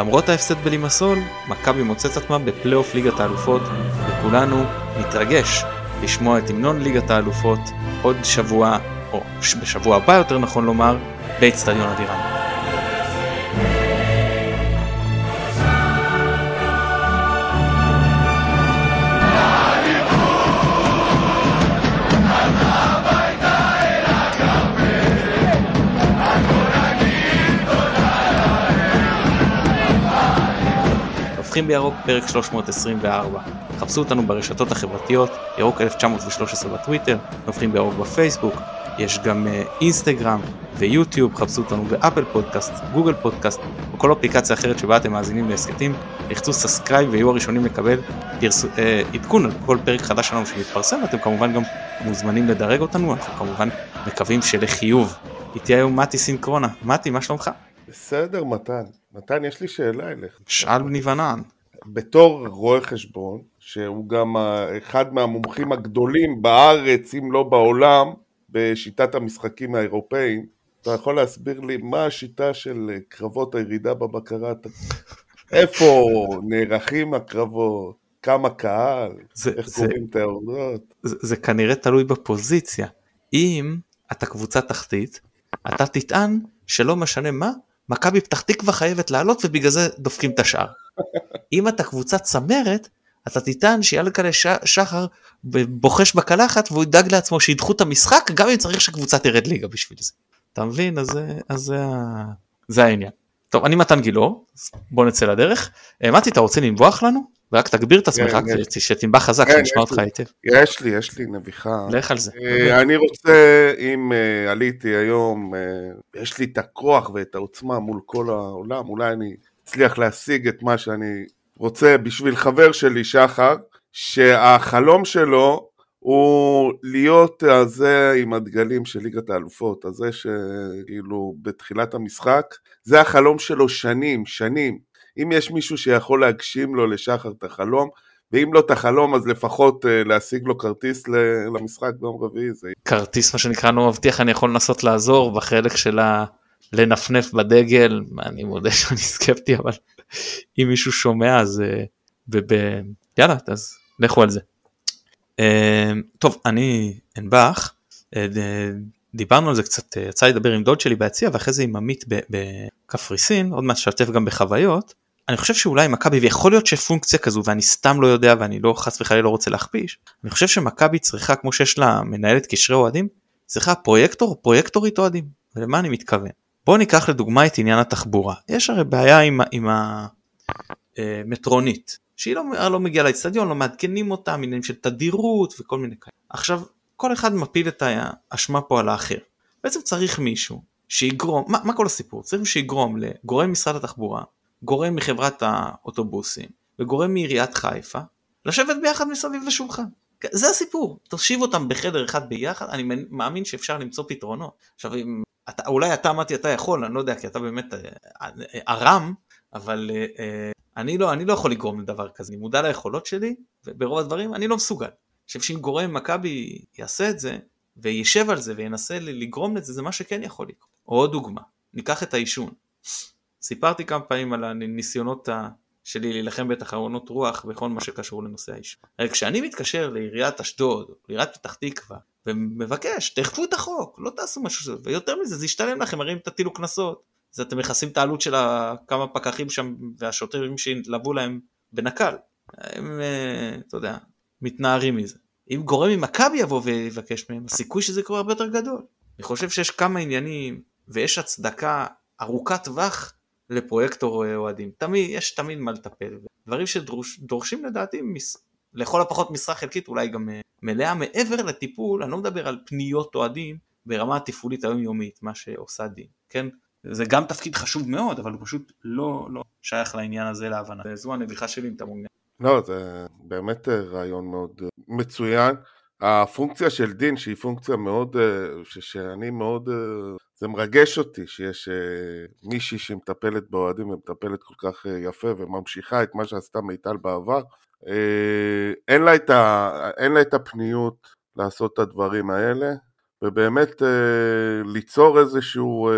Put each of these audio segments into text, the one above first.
למרות ההפסד בלימסול, מכבי מוצאת עצמה בפלייאוף ליגת האלופות, וכולנו נתרגש לשמוע את המנון ליגת האלופות עוד שבוע, או בשבוע הבא יותר נכון לומר, באצטדיון אדירן. נובחים בירוק פרק 324. חפשו אותנו ברשתות החברתיות, ירוק 1913 בטוויטר, נובחים בירוק בפייסבוק, יש גם uh, אינסטגרם ויוטיוב, חפשו אותנו ב Apple Podcasts, Google Podcasts, או כל אפליקציה אחרת שבה אתם מאזינים להסכתים, לחצו subscribe ויהיו הראשונים לקבל פרס... uh, עדכון על כל פרק חדש שלנו שמתפרסם, ואתם כמובן גם מוזמנים לדרג אותנו, אנחנו כמובן מקווים שלחיוב. איתי היום מתי סינקרונה, מתי מה שלומך? בסדר מתן, מתן יש לי שאלה אליך. שאל בני ונען. בתור רואה חשבון, שהוא גם אחד מהמומחים הגדולים בארץ, אם לא בעולם, בשיטת המשחקים האירופאים, אתה יכול להסביר לי מה השיטה של קרבות הירידה בבקרה? איפה נערכים הקרבות? כמה קהל? זה, איך זה, קוראים את ההורדות? זה, זה כנראה תלוי בפוזיציה. אם אתה קבוצה תחתית, אתה תטען שלא משנה מה, מכבי פתח תקווה חייבת לעלות ובגלל זה דופקים את השאר. אם אתה קבוצה צמרת, אתה תטען שיאלקלה שחר בוחש בקלחת והוא ידאג לעצמו שידחו את המשחק גם אם צריך שהקבוצה תרד ליגה בשביל זה. אתה מבין? אז, אז זה, זה העניין. טוב, אני מתן גילאור, בוא נצא לדרך. אה, מתי, אתה רוצה לנבוח לנו? ורק תגביר את עצמך, כן, שתנבח חזק, כן, שנשמע אותך היטב. יש לי, יש לי נביחה. לך על זה. אה, אני רוצה, אם אה, עליתי היום, יש לי את הכוח ואת העוצמה מול כל העולם, אולי אני אצליח להשיג את מה שאני רוצה בשביל חבר שלי, שחר, שהחלום שלו הוא להיות הזה עם הדגלים של ליגת האלופות, הזה שכאילו בתחילת המשחק, זה החלום שלו שנים, שנים. אם יש מישהו שיכול להגשים לו לשחר את החלום, ואם לא את החלום אז לפחות uh, להשיג לו כרטיס למשחק ביום רביעי. זה... כרטיס מה שנקרא לא מבטיח אני יכול לנסות לעזור בחלק של ה... לנפנף בדגל, אני מודה שאני סקפטי אבל אם מישהו שומע אז uh, ב- יאללה אז לכו על זה. Uh, טוב אני אנבח, דיברנו על זה קצת, יצא לי לדבר עם דוד שלי ביציע ואחרי זה עם עמית בקפריסין, עוד מעט שתף גם בחוויות. אני חושב שאולי מכבי, ויכול להיות שפונקציה כזו ואני סתם לא יודע ואני לא חס וחלילה לא רוצה להכפיש, אני חושב שמכבי צריכה כמו שיש לה מנהלת קשרי אוהדים, צריכה פרויקטור פרויקטורית אוהדים, ולמה אני מתכוון? בואו ניקח לדוגמה את עניין התחבורה, יש הרי בעיה עם, עם המטרונית, אה, שהיא לא, לא מגיעה לאצטדיון, לא מעדכנים אותה, עניינים של תדירות וכל מיני כאלה. עכשיו, כל אחד מפיל את האשמה פה על האחר. בעצם צריך מישהו שיגרום, מה, מה כל הסיפור? צריך שיגרום לגורם משרד התחבורה, גורם מחברת האוטובוסים וגורם מעיריית חיפה לשבת ביחד מסביב לשולחן. זה הסיפור, תושיב אותם בחדר אחד ביחד, אני מאמין שאפשר למצוא פתרונות. עכשיו אם אתה, אולי אתה אמרתי אתה יכול, אני לא יודע כי אתה באמת אה, ארם, אבל אה, אני לא, אני לא יכול לגרום לדבר כזה, אני מודע ליכולות שלי וברוב הדברים אני לא מסוגל. חושב שאם גורם מכבי יעשה את זה וישב על זה וינסה לגרום לזה זה מה שכן יכול לקרות. עוד דוגמה, ניקח את העישון. סיפרתי כמה פעמים על הניסיונות שלי להילחם בתחרונות רוח בכל מה שקשור לנושא העישון. כשאני מתקשר לעיריית אשדוד, לעיריית פתח תקווה, ומבקש, תאכפו את החוק, לא תעשו משהו, ויותר מזה, זה ישתלם לכם, הרי אם תטילו קנסות, אז אתם מכסים את העלות של כמה פקחים שם והשוטרים שילוו להם בנקל. הם, אה, אתה יודע, מתנערים מזה. אם גורם ממכבי יבוא ויבקש מהם, הסיכוי שזה יקרה הרבה יותר גדול. אני חושב שיש כמה עניינים ויש הצדקה ארוכת טווח לפרויקטור אה, אוהדים. תמיד, יש תמיד מה לטפל. דברים שדורשים לדעתי מס... לכל הפחות משרה חלקית, אולי גם אה, מלאה מעבר לטיפול, אני לא מדבר על פניות אוהדים ברמה התפעולית היומיומית, מה שעושה דין, כן? זה גם תפקיד חשוב מאוד, אבל הוא פשוט לא, לא שייך לעניין הזה להבנה. זו הנביכה שלי אם אתה מעוניין. לא, זה באמת אה, רעיון מאוד מצוין. הפונקציה של דין שהיא פונקציה מאוד, ש, שאני מאוד זה מרגש אותי שיש uh, מישהי שמטפלת באוהדים ומטפלת כל כך uh, יפה וממשיכה את מה שעשתה מיטל בעבר. Uh, אין, לה את ה, אין לה את הפניות לעשות את הדברים האלה, ובאמת ליצור איזשהו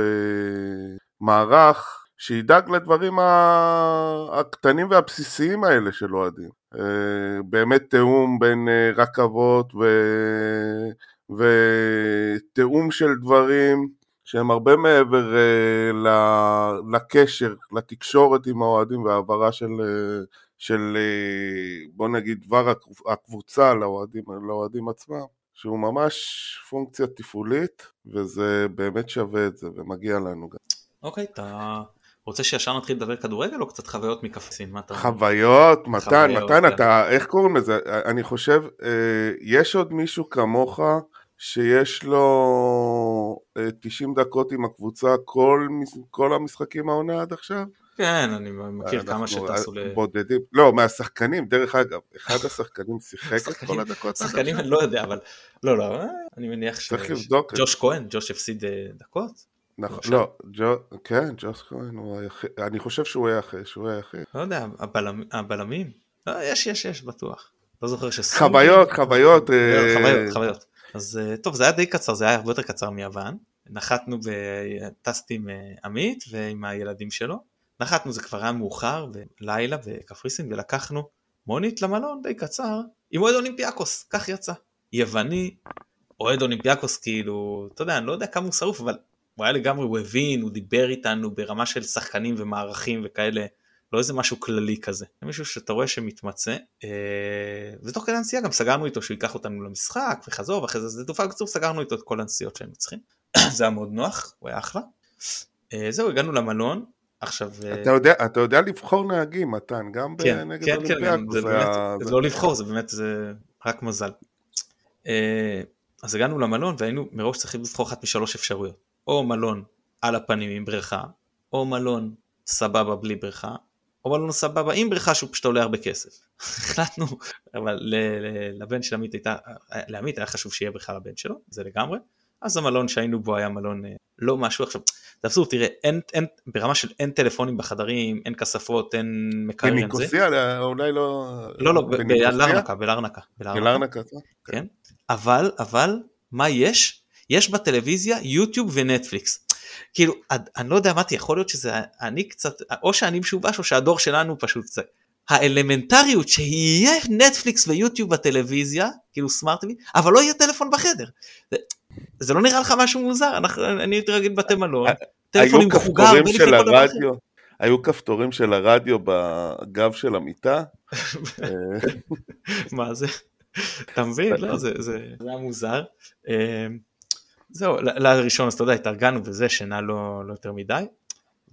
מערך שידאג לדברים הקטנים והבסיסיים האלה של אוהדים. אה, באמת תיאום בין אה, רכבות ו... ותיאום של דברים שהם הרבה מעבר אה, לקשר, לתקשורת עם האוהדים והעברה של, אה, של אה, בוא נגיד דבר הקב- הקבוצה לאוהדים, לאוהדים עצמם, שהוא ממש פונקציה תפעולית וזה באמת שווה את זה ומגיע לנו גם. אוקיי, אתה רוצה שישר נתחיל לדבר כדורגל או קצת חוויות מקפריסין? חוויות, מתן, מתן, כן. אתה, איך קוראים לזה? אני חושב, יש עוד מישהו כמוך שיש לו 90 דקות עם הקבוצה כל, כל המשחקים העונה עד עכשיו? כן, אני מכיר כמה אנחנו, שטסו אה, ל... בודדים, לא, מהשחקנים, דרך אגב, אחד השחקנים שיחק את כל הדקות שחקנים? אני לא יודע, אבל... לא, לא, אה, אני מניח ש... צריך לבדוק ג'וש כהן, ג'וש הפסיד אה, דקות? נכון. לא, ג'ו, כן, ג'וס כהן הוא היחיד, אני חושב שהוא היה היחיד, שהוא היה היחיד. לא יודע, הבלמ- הבלמים? לא, יש, יש, יש, בטוח. לא זוכר שסונגרן... חוויות, חוויות, אה, חוויות, חוויות. אז אה, טוב, זה היה די קצר, זה היה הרבה יותר קצר מיוון. נחתנו, ב... טסתי עם אה, עמית ועם הילדים שלו. נחתנו, זה כבר היה מאוחר, בלילה בקפריסין, ולקחנו מונית למלון די קצר, עם אוהד אולימפיאקוס, כך יצא. יווני, אוהד אולימפיאקוס, כאילו, אתה יודע, אני לא יודע כמה הוא שרוף, אבל הוא היה לגמרי, הוא הבין, הוא דיבר איתנו ברמה של שחקנים ומערכים וכאלה, לא איזה משהו כללי כזה. זה מישהו שאתה רואה שמתמצא, אה, ותוך כדי הנסיעה גם סגרנו איתו שהוא ייקח אותנו למשחק וחזור, ואחרי זה שדה תעופה, בקיצור סגרנו איתו את כל הנסיעות שהיינו צריכים. זה היה מאוד נוח, הוא היה אחלה. אה, זהו, הגענו למלון, עכשיו... אה, אתה יודע, אתה יודע לבחור נהגים, מתן, גם כן, נגד כן, כן. זה זה באמת, זה זה- לא לבחור, זה באמת, זה רק מזל. אז הגענו למלון והיינו מראש צריכים לבחור אחת משלוש אפשרויות. או מלון על הפנים עם בריכה, או מלון סבבה בלי בריכה, או מלון סבבה עם בריכה שהוא פשוט עולה הרבה כסף. החלטנו, אבל לבן של עמית הייתה, לעמית היה חשוב שיהיה בריכה לבן שלו, זה לגמרי. אז המלון שהיינו בו היה מלון אה, לא משהו עכשיו, זה אבסורד, תראה, אין, אין, ברמה של אין טלפונים בחדרים, אין כספות, אין מקרר, אין זה. בניקוסיה, אולי לא... לא, לא, ב- בניקוסיה? בלרנקה, בלרנקה. בלרנקה. בלרנקה, כן. אבל, אבל, מה יש? יש בטלוויזיה יוטיוב ונטפליקס. כאילו, אני לא יודע, מתי, יכול להיות שזה אני קצת, או שאני משובש או שהדור שלנו פשוט זה. האלמנטריות שיהיה נטפליקס ויוטיוב בטלוויזיה, כאילו סמארט TV, אבל לא יהיה טלפון בחדר. זה, זה לא נראה לך משהו מוזר? אנחנו, אני הייתי רגיל בתי מלון, טלפון היו עם חוגר, כפתורים ולפני של כל דבר אחר. היו כפתורים של הרדיו בגב של המיטה. אה, מה זה? אתה מבין? לא, זה, זה, זה היה מוזר. זהו, ל- לראשון, אז אתה יודע, התארגנו וזה, שינה לא, לא יותר מדי.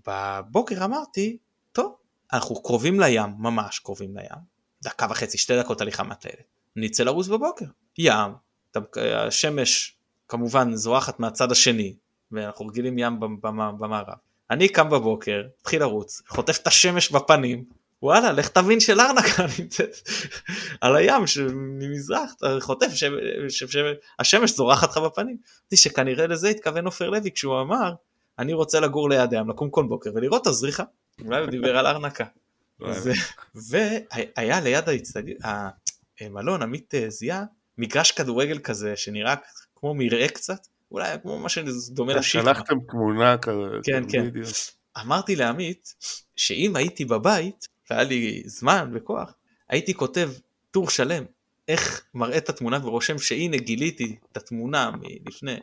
בבוקר אמרתי, טוב, אנחנו קרובים לים, ממש קרובים לים. דקה וחצי, שתי דקות הליכה מהטיילת. נצא לרוץ בבוקר. ים, השמש כמובן זורחת מהצד השני, ואנחנו רגילים ים במ- במ- במערב. אני קם בבוקר, מתחיל לרוץ, חוטף את השמש בפנים, וואלה, לך תבין שלארנקה נמצאת על הים ממזרח, אתה חוטף, ש... ש... ש... השמש זורחת לך בפנים. אמרתי שכנראה לזה התכוון עופר לוי כשהוא אמר, אני רוצה לגור ליד הים, לקום כל בוקר ולראות את הזריחה. אולי הוא דיבר על ארנקה. זה- והיה ליד המלון עמית אה, זיהה מגרש כדורגל כזה שנראה כמו מרעה קצת, אולי כמו מה שדומה לשיפמה. שלחתם תמונה כזה. כן, כן. אמרתי לעמית שאם הייתי בבית והיה לי זמן וכוח הייתי כותב טור שלם איך מראה את התמונה ורושם שהנה גיליתי את התמונה מלפני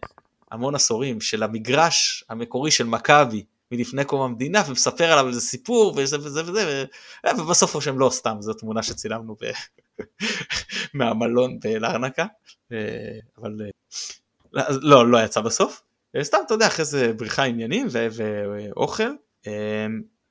המון עשורים של המגרש המקורי של מכבי מלפני קום המדינה ומספר עליו איזה סיפור וזה וזה וזה ו... ובסוף רושם לא סתם זו תמונה שצילמנו ב... מהמלון בלרנקה אה, אבל אה, לא לא יצא בסוף. אה, סתם אתה יודע אחרי זה בריחה עניינים ו- ואוכל אה,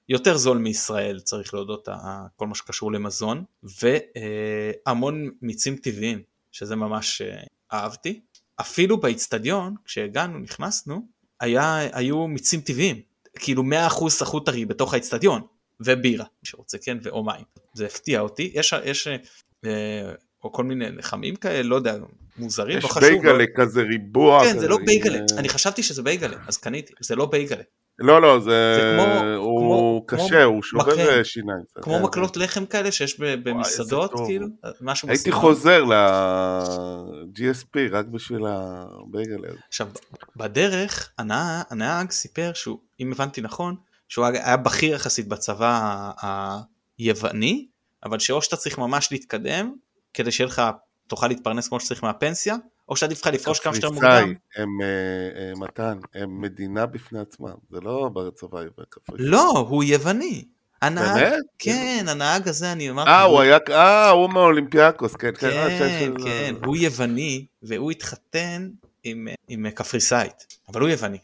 יותר זול מישראל צריך להודות כל מה שקשור למזון והמון מיצים טבעיים שזה ממש אה, אהבתי. אפילו באיצטדיון כשהגענו נכנסנו היה היו מיצים טבעיים. כאילו 100% סחוט טרי בתוך האיצטדיון ובירה מי שרוצה כן ואו מים. זה הפתיע אותי. יש יש אה, או כל מיני לחמים כאלה לא יודע מוזרים יש לא חשוב לא- בייגלה כזה ריבוע. כן, זה לא בייגלה, אני חשבתי שזה בייגלה, אז קניתי, זה לא בייגלה. לא, לא, זה... זה כמו- הוא כמו- קשה, הוא שובר. אה, שיניים. זה- כמו כן, מקלות לחם כאלה שיש במסעדות. כאילו, משהו הייתי בסגנון. חוזר ל-GSP רק בשביל הבייגלה הזה. עכשיו, בדרך, הנהג, הנהג סיפר שהוא, אם הבנתי נכון, שהוא היה בכיר יחסית בצבא היווני, אבל שאו שאתה צריך ממש להתקדם, כדי שיהיה לך, תוכל להתפרנס כמו שצריך מהפנסיה, או שעדיף לך לפרוש כמה שיותר מוקדם. קפריסאי, הם, אה, אה, מתן, הם מדינה בפני עצמם, זה לא בצבא קפריסאי. לא, הוא יווני. הנהג, באמת? כן, הנהג הזה, אני אמרתי, אה, הוא היה, אה, הוא מאולימפיאקוס, כן, כן. אה, כן, כן, הוא יווני, והוא התחתן עם, עם קפריסאית, אבל הוא יווני.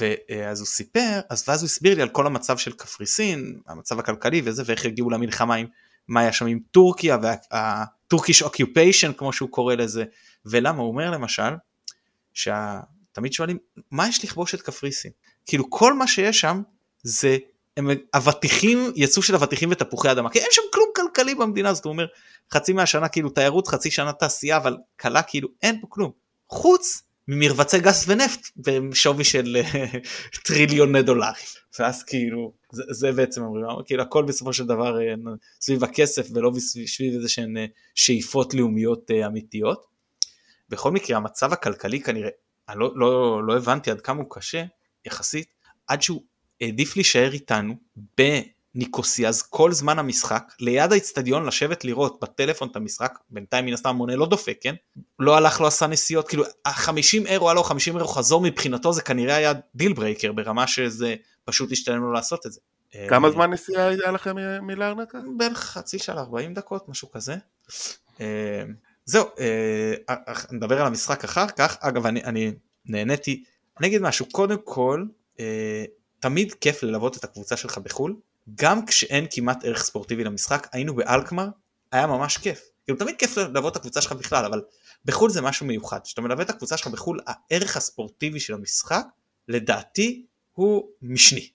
ואז הוא סיפר, אז ואז הוא הסביר לי על כל המצב של קפריסין, המצב הכלכלי וזה, ואיך הגיעו למלחמה עם, מה היה שם עם טורקיה, וה-Turkish Occupation כמו שהוא קורא לזה, ולמה, הוא אומר למשל, שתמיד שואלים, מה יש לכבוש את קפריסין? כאילו כל מה שיש שם זה הם אבטיחים, יצוא של אבטיחים ותפוחי אדמה, כי אין שם כלום כלכלי במדינה הזאת, הוא אומר חצי מהשנה כאילו תיירות, חצי שנה תעשייה, אבל קלה כאילו אין פה כלום, חוץ ממרבצי גז ונפט בשווי של אה, טריליוני דולרים, ואז כאילו זה, זה בעצם אומרים, כאילו הכל בסופו של דבר אה, סביב הכסף ולא סביב איזה שהן אה, שאיפות לאומיות אמיתיות. בכל מקרה המצב הכלכלי כנראה, אני לא, לא, לא הבנתי עד כמה הוא קשה יחסית, עד שהוא העדיף להישאר איתנו בניקוסיה, אז כל זמן המשחק, ליד האיצטדיון לשבת לראות בטלפון את המשחק, בינתיים מן הסתם המונה דופק, כן? לא הלך, לא עשה נסיעות, כאילו ה-50 אירו הלוך, 50 אירו חזור מבחינתו זה כנראה היה deal breaker ברמה שזה פשוט השתלם לו לעשות את זה. כמה אה, זמן נסיעה היה לכם מלארנקה? בין חצי שעה 40 דקות, משהו כזה. אה, זהו, אה, נדבר על המשחק אחר כך, אגב אני, אני נהניתי, אני אגיד משהו, קודם כל, תמיד כיף ללוות את הקבוצה שלך בחו"ל, גם כשאין כמעט ערך ספורטיבי למשחק, היינו באלקמר, היה ממש כיף. כאילו תמיד כיף ללוות את הקבוצה שלך בכלל, אבל בחו"ל זה משהו מיוחד. כשאתה מלווה את הקבוצה שלך בחו"ל, הערך הספורטיבי של המשחק, לדעתי, הוא משני.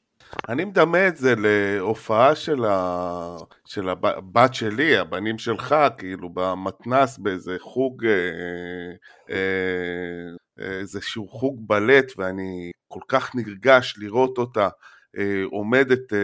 אני מדמה את זה להופעה של, ה... של הבת שלי, הבנים שלך, כאילו במתנס באיזה חוג, אה, אה, איזשהו חוג בלט, ואני כל כך נרגש לראות אותה. אה, עומדת, אה,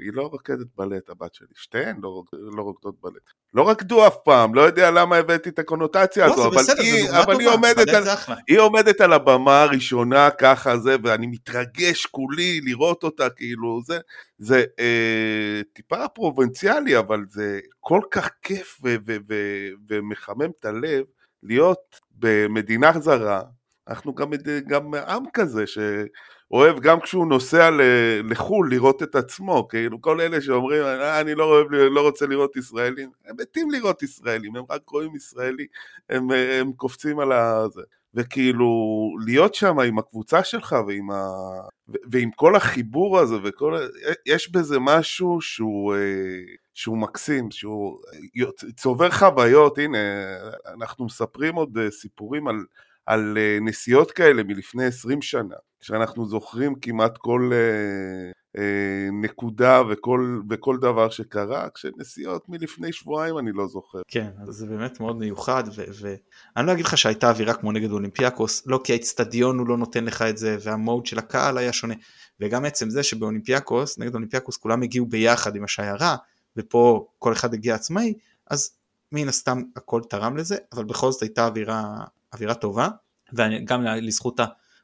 היא לא רוקדת בלט הבת שלי, שתיהן לא, לא רוקדות בלט. לא רקדו אף פעם, לא יודע למה הבאתי את הקונוטציה לא, הזו, אבל, בסדר, היא, אבל טובה, היא, עומדת על. היא עומדת על הבמה הראשונה ככה זה, ואני מתרגש כולי לראות אותה, כאילו, זה, זה אה, טיפה פרובינציאלי, אבל זה כל כך כיף ו- ו- ו- ומחמם את הלב להיות במדינה זרה, אנחנו גם, גם עם כזה שאוהב גם כשהוא נוסע לחו"ל לראות את עצמו, כאילו כל אלה שאומרים אה, אני לא, אוהב, לא רוצה לראות ישראלים, הם מתים לראות ישראלים, הם רק רואים ישראלי, הם, הם קופצים על הזה. וכאילו להיות שם עם הקבוצה שלך ועם, ה... ועם כל החיבור הזה וכל. יש בזה משהו שהוא, שהוא מקסים, שהוא צובר חוויות, הנה אנחנו מספרים עוד סיפורים על, על נסיעות כאלה מלפני 20 שנה, שאנחנו זוכרים כמעט כל נקודה וכל, וכל דבר שקרה, כשנסיעות מלפני שבועיים אני לא זוכר. כן, אז זה באמת מאוד מיוחד, ואני לא אגיד לך שהייתה אווירה כמו נגד אולימפיאקוס, לא כי האצטדיון הוא לא נותן לך את זה, והמוד של הקהל היה שונה, וגם עצם זה שבאולימפיאקוס, נגד אולימפיאקוס כולם הגיעו ביחד עם השיירה, ופה כל אחד הגיע עצמאי, אז מן הסתם הכל תרם לזה, אבל בכל זאת הייתה אווירה, אווירה טובה, וגם לזכות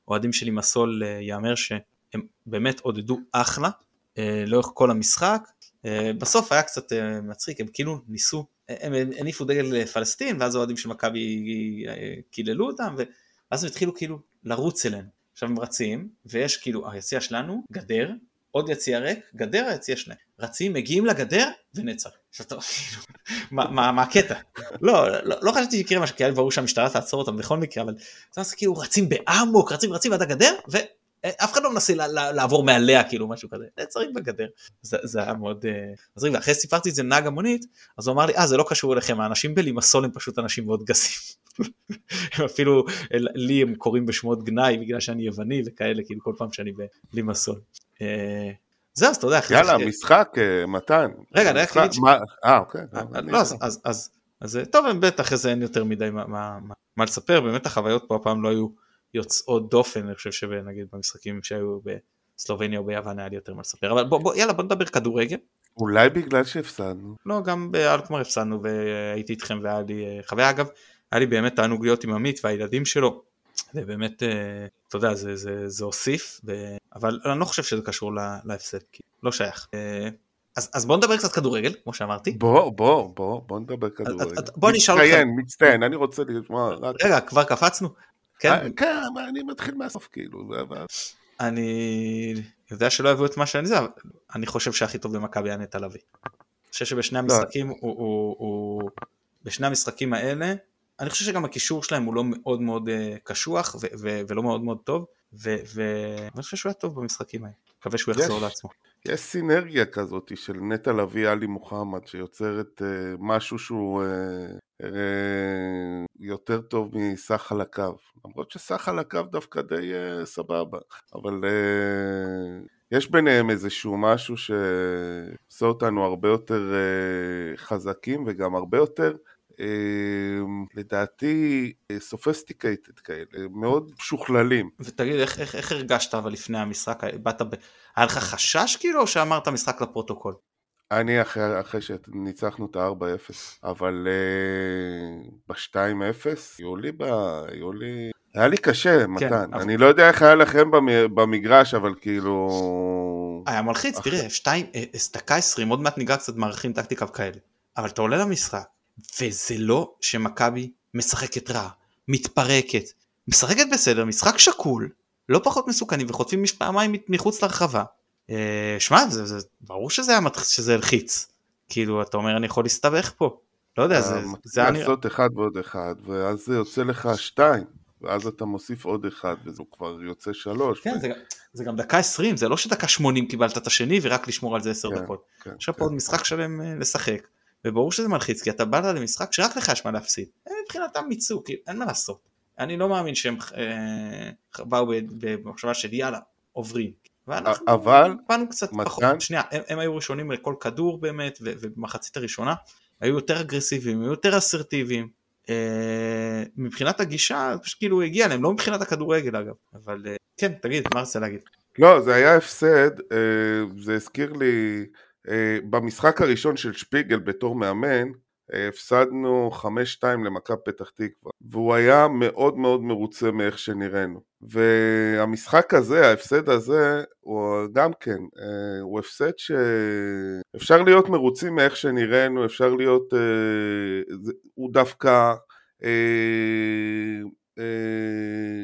האוהדים שלי מסול ייאמר ש... הם באמת עודדו אחלה אה, לאורך כל המשחק. אה, בסוף היה קצת אה, מצחיק, הם כאילו ניסו, הם הניפו דגל פלסטין ואז האוהדים של מכבי אה, קיללו אותם ואז הם התחילו כאילו לרוץ אלינו. עכשיו הם רצים ויש כאילו היציע שלנו גדר, עוד יציע ריק, גדר היציע שלהם. רצים, מגיעים לגדר. עכשיו טוב, כאילו, מה, הקטע? לא, לא, לא חשבתי שיקרה משהו, כי היה ברור שהמשטרה תעצור אותם בכל מקרה, אבל זה כאילו רצים באמוק, רצים רצים עד הגדר, ו... אף אחד לא מנסה לעבור מעליה כאילו משהו כזה, נעצרים בגדר. זה, זה היה מאוד מצחיק, uh, ואחרי סיפרתי את זה לנהג המונית, אז הוא אמר לי, אה זה לא קשור אליכם, האנשים בלימסול הם פשוט אנשים מאוד גסים. הם אפילו, לי הם קוראים בשמות גנאי בגלל שאני יווני וכאלה, כאילו כל פעם שאני בלימסול. זהו, אז אתה יודע, יאללה, משחק, מתן. רגע, אני רק אגיד ש... אה, אוקיי. לא, אז טוב, בטח אחרי זה אין יותר מדי מה לספר, באמת החוויות פה הפעם לא היו... יוצאות דופן, אני חושב שנגיד במשחקים שהיו בסלובניה או ביוון היה לי יותר מה לספר, אבל בוא, בוא יאללה בוא נדבר כדורגל. אולי בגלל שהפסדנו. לא, גם באלקמר הפסדנו והייתי איתכם והיה לי חוויה, אגב, היה לי באמת תענוג להיות עם עמית והילדים שלו, ובאמת, אה, אתה יודע, זה, זה, זה הוסיף, ו... אבל אני לא חושב שזה קשור להפסד, כי לא שייך. אה, אז, אז בוא נדבר קצת כדורגל, כמו שאמרתי. בוא, בוא, בוא, בוא נדבר כדורגל. בוא נשאל אותך. מצטיין, מצטיין, אני רוצה לשמוע. רגע, כבר קפצנו? כן, אה, כן, אני מתחיל מהסוף כאילו. אני יודע שלא אוהבו את מה שאני זה, אבל אני חושב שהכי טוב במכבי היה נטע לביא. אני חושב שבשני לא. המשחקים הוא, בשני המשחקים האלה, אני חושב שגם הקישור שלהם הוא לא מאוד מאוד uh, קשוח ו- ו- ולא מאוד מאוד טוב, ואני חושב שהוא היה טוב במשחקים האלה, מקווה שהוא יחזור לעצמו. יש סינרגיה כזאת של נטע לביא עלי מוחמד שיוצרת uh, משהו שהוא uh, uh, יותר טוב מסך על הקו, למרות שסך על הקו דווקא די uh, סבבה, אבל uh, יש ביניהם איזשהו משהו שעושה אותנו הרבה יותר uh, חזקים וגם הרבה יותר לדעתי sophisticated כאלה, מאוד משוכללים. ותגיד, איך, איך, איך הרגשת אבל לפני המשחק? באת ב... היה לך חשש כאילו, או שאמרת משחק לפרוטוקול? אני אחרי, אחרי שניצחנו את ה-4-0, אבל uh, ב-2-0, היו לי, ב... היו לי... היה לי קשה, כן, מתן. אבל... אני לא יודע איך היה לכם במגרש, אבל כאילו... היה מלחיץ, אחרי... תראה, 2, אה, דקה 20, עוד מעט ניגע קצת מערכים טקטיקה וכאלה. אבל אתה עולה למשחק, וזה לא שמכבי משחקת רע, מתפרקת, משחקת בסדר, משחק שקול, לא פחות מסוכנים וחוטפים פעמיים מחוץ לרחבה. אה, שמע, זה, זה, ברור שזה היה שזה הלחיץ. כאילו, אתה אומר אני יכול להסתבך פה. לא יודע, זה... זה היה נראה... לעשות אחד ועוד אחד, ואז זה יוצא לך שתיים. ואז אתה מוסיף עוד אחד וזה כבר יוצא שלוש. כן, ו... זה, זה גם דקה עשרים, זה לא שדקה שמונים קיבלת את השני ורק לשמור על זה עשר כן, דקות. כן, יש לך כן, פה עוד משחק שלם אה, לשחק. וברור שזה מלחיץ כי אתה באת למשחק שרק לך יש מה להפסיד. הם מבחינתם מיצו, כאילו, אין מה לעשות. אני לא מאמין שהם אה, באו במחשבה של יאללה, עוברים. ואנחנו אבל באנו קצת מתן... פחות, שנייה, הם, הם היו ראשונים לכל כדור באמת, ובמחצית הראשונה היו יותר אגרסיביים, היו יותר אסרטיביים. אה, מבחינת הגישה, פשוט כאילו הגיע להם, לא מבחינת הכדורגל אגב, אבל אה, כן, תגיד, מה רצית להגיד? לא, זה היה הפסד, אה, זה הזכיר לי במשחק הראשון של שפיגל בתור מאמן, אה, הפסדנו 5-2 למכבי פתח תקווה, והוא היה מאוד מאוד מרוצה מאיך שנראינו. והמשחק הזה, ההפסד הזה, הוא גם כן, אה, הוא הפסד שאפשר להיות מרוצים מאיך שנראינו, אפשר להיות, הוא דווקא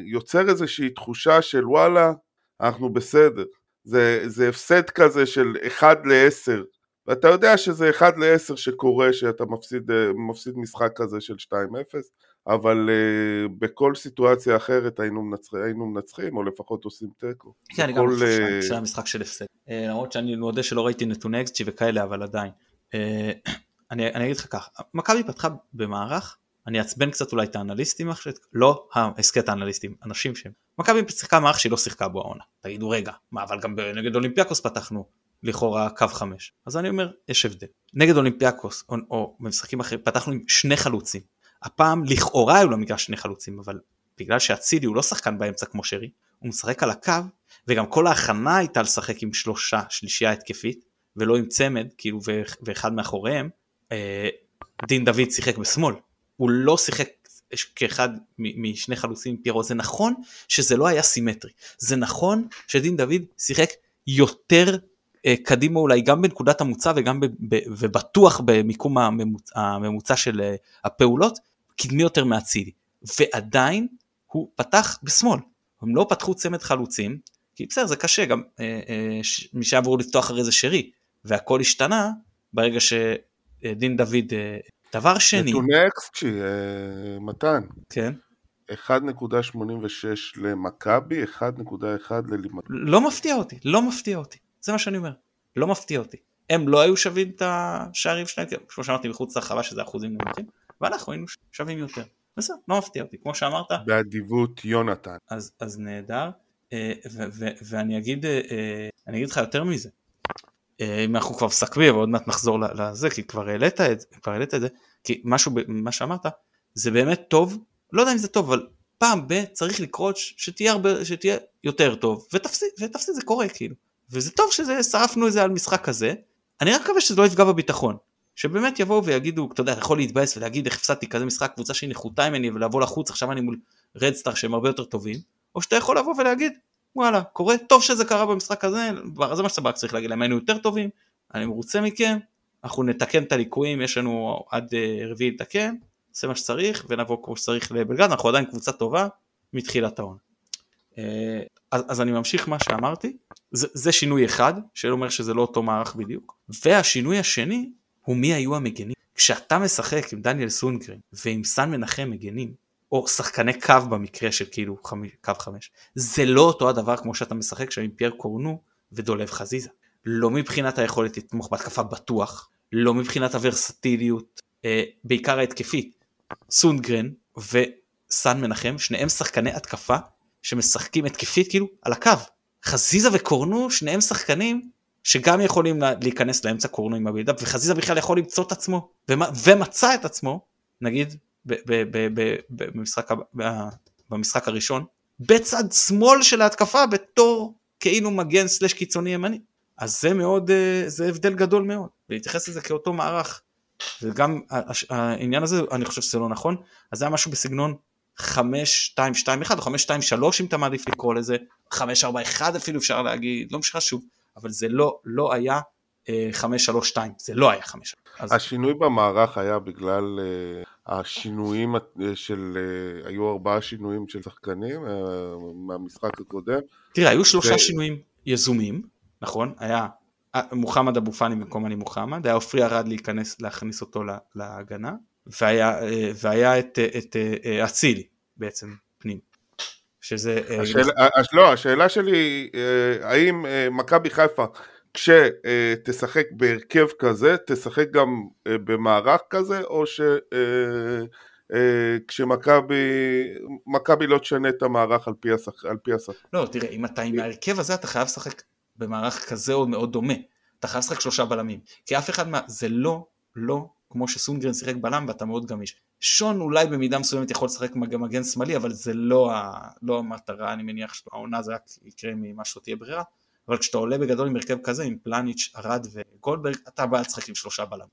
יוצר איזושהי תחושה של וואלה, אנחנו בסדר. זה, זה הפסד כזה של 1 ל-10 ואתה יודע שזה 1 ל-10 שקורה שאתה מפסיד, אה, מפסיד משחק כזה של 2-0 אבל uh, בכל סיטואציה אחרת היינו, מנצח, היינו מנצחים או לפחות עושים תיקו. כן, אני גם חושב uh... שהיה משחק של הפסד. Uh, למרות שאני מודה שלא ראיתי נתוני אקסטי וכאלה אבל עדיין. Uh, אני, אני אגיד לך כך, מכבי פתחה במערך אני אעצבן קצת אולי את האנליסטים, לא הסכת האנליסטים, אנשים שהם. מכבי שיחקה מערך שהיא לא שיחקה בו העונה. תגידו רגע, מה אבל גם נגד אולימפיאקוס פתחנו לכאורה קו חמש. אז אני אומר, יש הבדל. נגד אולימפיאקוס או, או במשחקים אחרים פתחנו עם שני חלוצים. הפעם לכאורה היו למגרש שני חלוצים, אבל בגלל שאצילי הוא לא שחקן באמצע כמו שרי, הוא משחק על הקו, וגם כל ההכנה הייתה לשחק עם שלושה, שלישייה התקפית, ולא עם צמד, כאילו, ואחד מאחוריהם, אה, דין דוד שיחק בשמאל, הוא לא שיחק כאחד משני חלוצים פיירו. זה נכון שזה לא היה סימטרי. זה נכון שדין דוד שיחק יותר אה, קדימה אולי גם בנקודת המוצא וגם ב, ב, ובטוח במיקום הממוצע, הממוצע של אה, הפעולות קדמי יותר מאצילי ועדיין הוא פתח בשמאל. הם לא פתחו צמד חלוצים כי בסדר זה קשה גם אה, אה, מי שהיה אמור לפתוח הרי זה שרי והכל השתנה ברגע שדין דוד אה, דבר שני... נתוני אה, מתן. כן. 1.86 למכבי, 1.1 ללימד. לא מפתיע אותי, לא מפתיע אותי. זה מה שאני אומר. לא מפתיע אותי. הם לא היו שווים את השערים שלהם, כמו שאמרתי, מחוץ לרחבה שזה אחוזים נמוכים, ואנחנו היינו שווים יותר. בסדר, לא מפתיע אותי, כמו שאמרת. באדיבות יונתן. אז, אז נהדר, אה, ואני אגיד, אה, אני אגיד לך יותר מזה. אה, אם אנחנו כבר מסכמים ועוד מעט נחזור לזה כי כבר העלית את, כבר העלית את זה כי משהו מה שאמרת זה באמת טוב לא יודע אם זה טוב אבל פעם ב צריך לקרות שתהיה הרבה שתהיה יותר טוב ותפסיד ותפסיד זה קורה כאילו. וזה טוב שזה שרפנו את זה על משחק כזה. אני רק מקווה שזה לא יפגע בביטחון. שבאמת יבואו ויגידו אתה יודע אתה יכול להתבאס ולהגיד איך הפסדתי כזה משחק קבוצה שהיא נחותה ממני ולבוא לחוץ עכשיו אני מול רדסטאר שהם הרבה יותר טובים, או שאתה יכול לבוא ולהגיד וואלה קורה טוב שזה קרה במשחק הזה, זה מה שאתה צריך להגיד להם היינו יותר טובים, אני מרוצה מכם, אנחנו נתקן את הליקויים, יש לנו עד uh, רביעי לתקן, נעשה מה שצריך ונבוא כמו שצריך לבלגרד, אנחנו עדיין קבוצה טובה מתחילת העונה. Uh, אז, אז אני ממשיך מה שאמרתי, זה, זה שינוי אחד, שאומר שזה לא אותו מערך בדיוק, והשינוי השני הוא מי היו המגנים. כשאתה משחק עם דניאל סונגרן ועם סן מנחם מגנים, או שחקני קו במקרה של כאילו חמי, קו חמש, זה לא אותו הדבר כמו שאתה משחק שם עם פייר קורנו ודולב חזיזה. לא מבחינת היכולת לתמוך בהתקפה בטוח, לא מבחינת הוורסטיליות, אה, בעיקר ההתקפית. סונדגרן וסן מנחם, שניהם שחקני התקפה שמשחקים התקפית כאילו על הקו. חזיזה וקורנו, שניהם שחקנים שגם יכולים להיכנס לאמצע קורנו עם ה build-up, וחזיזה בכלל יכול למצוא את עצמו, ומצא את עצמו, נגיד במשחק, במשחק הראשון, בצד שמאל של ההתקפה בתור כאילו מגן סלש קיצוני ימני. אז זה מאוד, אה, זה הבדל גדול מאוד, ולהתייחס לזה כאותו מערך, וגם העניין הזה, אני חושב שזה לא נכון, אז זה היה משהו בסגנון 5-2-2-1 או 5-2-3 אם אתה מעדיף לקרוא לזה, 5-4-1 אפילו אפשר להגיד, לא משנה שוב, אבל זה לא, לא היה 5-3-2, אה, זה לא היה 5. אז... השינוי במערך היה בגלל uh, השינויים של, uh, היו ארבעה שינויים של שחקנים uh, מהמשחק הקודם. תראה, היו שלושה ו... שינויים יזומים, נכון? היה מוחמד אבו פאני במקום אני מוחמד, היה עופרי ארד להיכנס, להכניס אותו להגנה, והיה, והיה את אצילי בעצם פנים. שזה... השאלה, לא, השאלה שלי האם מכבי חיפה כשתשחק בהרכב כזה, תשחק גם במערך כזה, או ש... כשמכבי לא תשנה את המערך על פי השחק. לא, תראה, אם אתה עם ההרכב הזה אתה חייב לשחק במערך כזה או מאוד דומה. אתה חייב לשחק שלושה בלמים. כי אף אחד מה... זה לא, לא כמו שסונגרן שיחק בלם ואתה מאוד גמיש. שון אולי במידה מסוימת יכול לשחק מגן שמאלי, אבל זה לא, ה, לא המטרה, אני מניח שהעונה זה רק יקרה ממה שלא תהיה ברירה. אבל כשאתה עולה בגדול עם הרכב כזה, עם פלניץ', ארד וגולדברג, אתה בא לשחק עם שלושה בלם.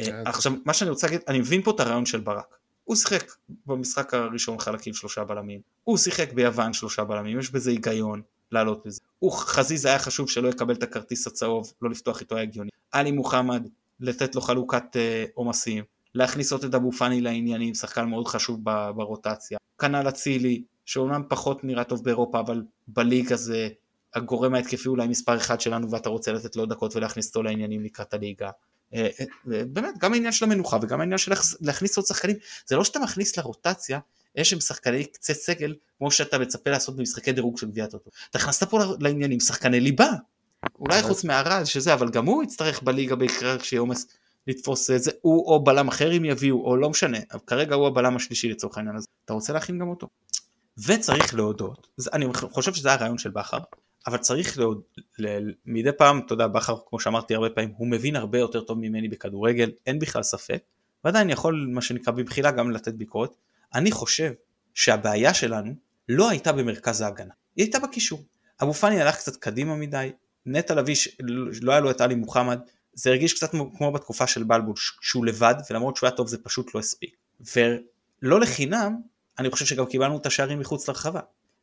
אה, כן, עכשיו, מה שאני רוצה להגיד, אני מבין פה את הרעיון של ברק. הוא שיחק במשחק הראשון חלקים שלושה בלמים, הוא שיחק ביוון שלושה בלמים, יש בזה היגיון לעלות בזה. הוא חזיז היה חשוב שלא יקבל את הכרטיס הצהוב, לא לפתוח איתו היה הגיוני. עלי מוחמד, לתת לו חלוקת אה, עומסים, להכניס עוד את אבו פאני לעניינים, שחקן מאוד חשוב ברוטציה. כנ"ל אצילי, שאומנם פחות נראה טוב באירופה, אבל בליגה זה הגורם ההתקפי אולי מספר אחד שלנו ואתה רוצה לתת לו דקות ולהכניס אותו לעניינים לקראת הליגה. אה, אה, באמת, גם העניין של המנוחה וגם העניין של להכניס עוד שחקנים, זה לא שאתה מכניס לרוטציה יש שם שחקני קצה סגל כמו שאתה מצפה לעשות במשחקי דירוג של גביעת אותו. אתה הכנסת פה לעניינים שחקני ליבה, אולי חוץ מהרז שזה, אבל גם הוא יצטרך בליגה בעיקר כשיהיה עומס לתפוס את זה, הוא או בלם אחר אם יביאו, או לא משנה, אבל כרגע הוא הבלם השלישי לצורך העניין הזה, אתה רוצה להכין גם אותו. וצריך להודות, אני חושב שזה הרעיון של בכר, אבל צריך להוד... ל... מדי פעם, אתה יודע, בכר, כמו שאמרתי הרבה פעמים, הוא מבין הרבה יותר טוב ממני בכדורגל, אין בכלל ספק, ועדיין יכול, מה שנקרא בבחילה, גם לתת ביקורת. אני חושב שהבעיה שלנו לא הייתה במרכז ההגנה, היא הייתה בקישור. אבו פאני הלך קצת קדימה מדי, נטע לביא, לא היה לו את עלי מוחמד, זה הרגיש קצת כמו בתקופה של בלבול, שהוא לבד, ולמרות שהוא היה טוב זה פשוט לא הספיק. ולא לחינם, אני חושב שגם קיבלנו את השערים מחוץ לרחבה.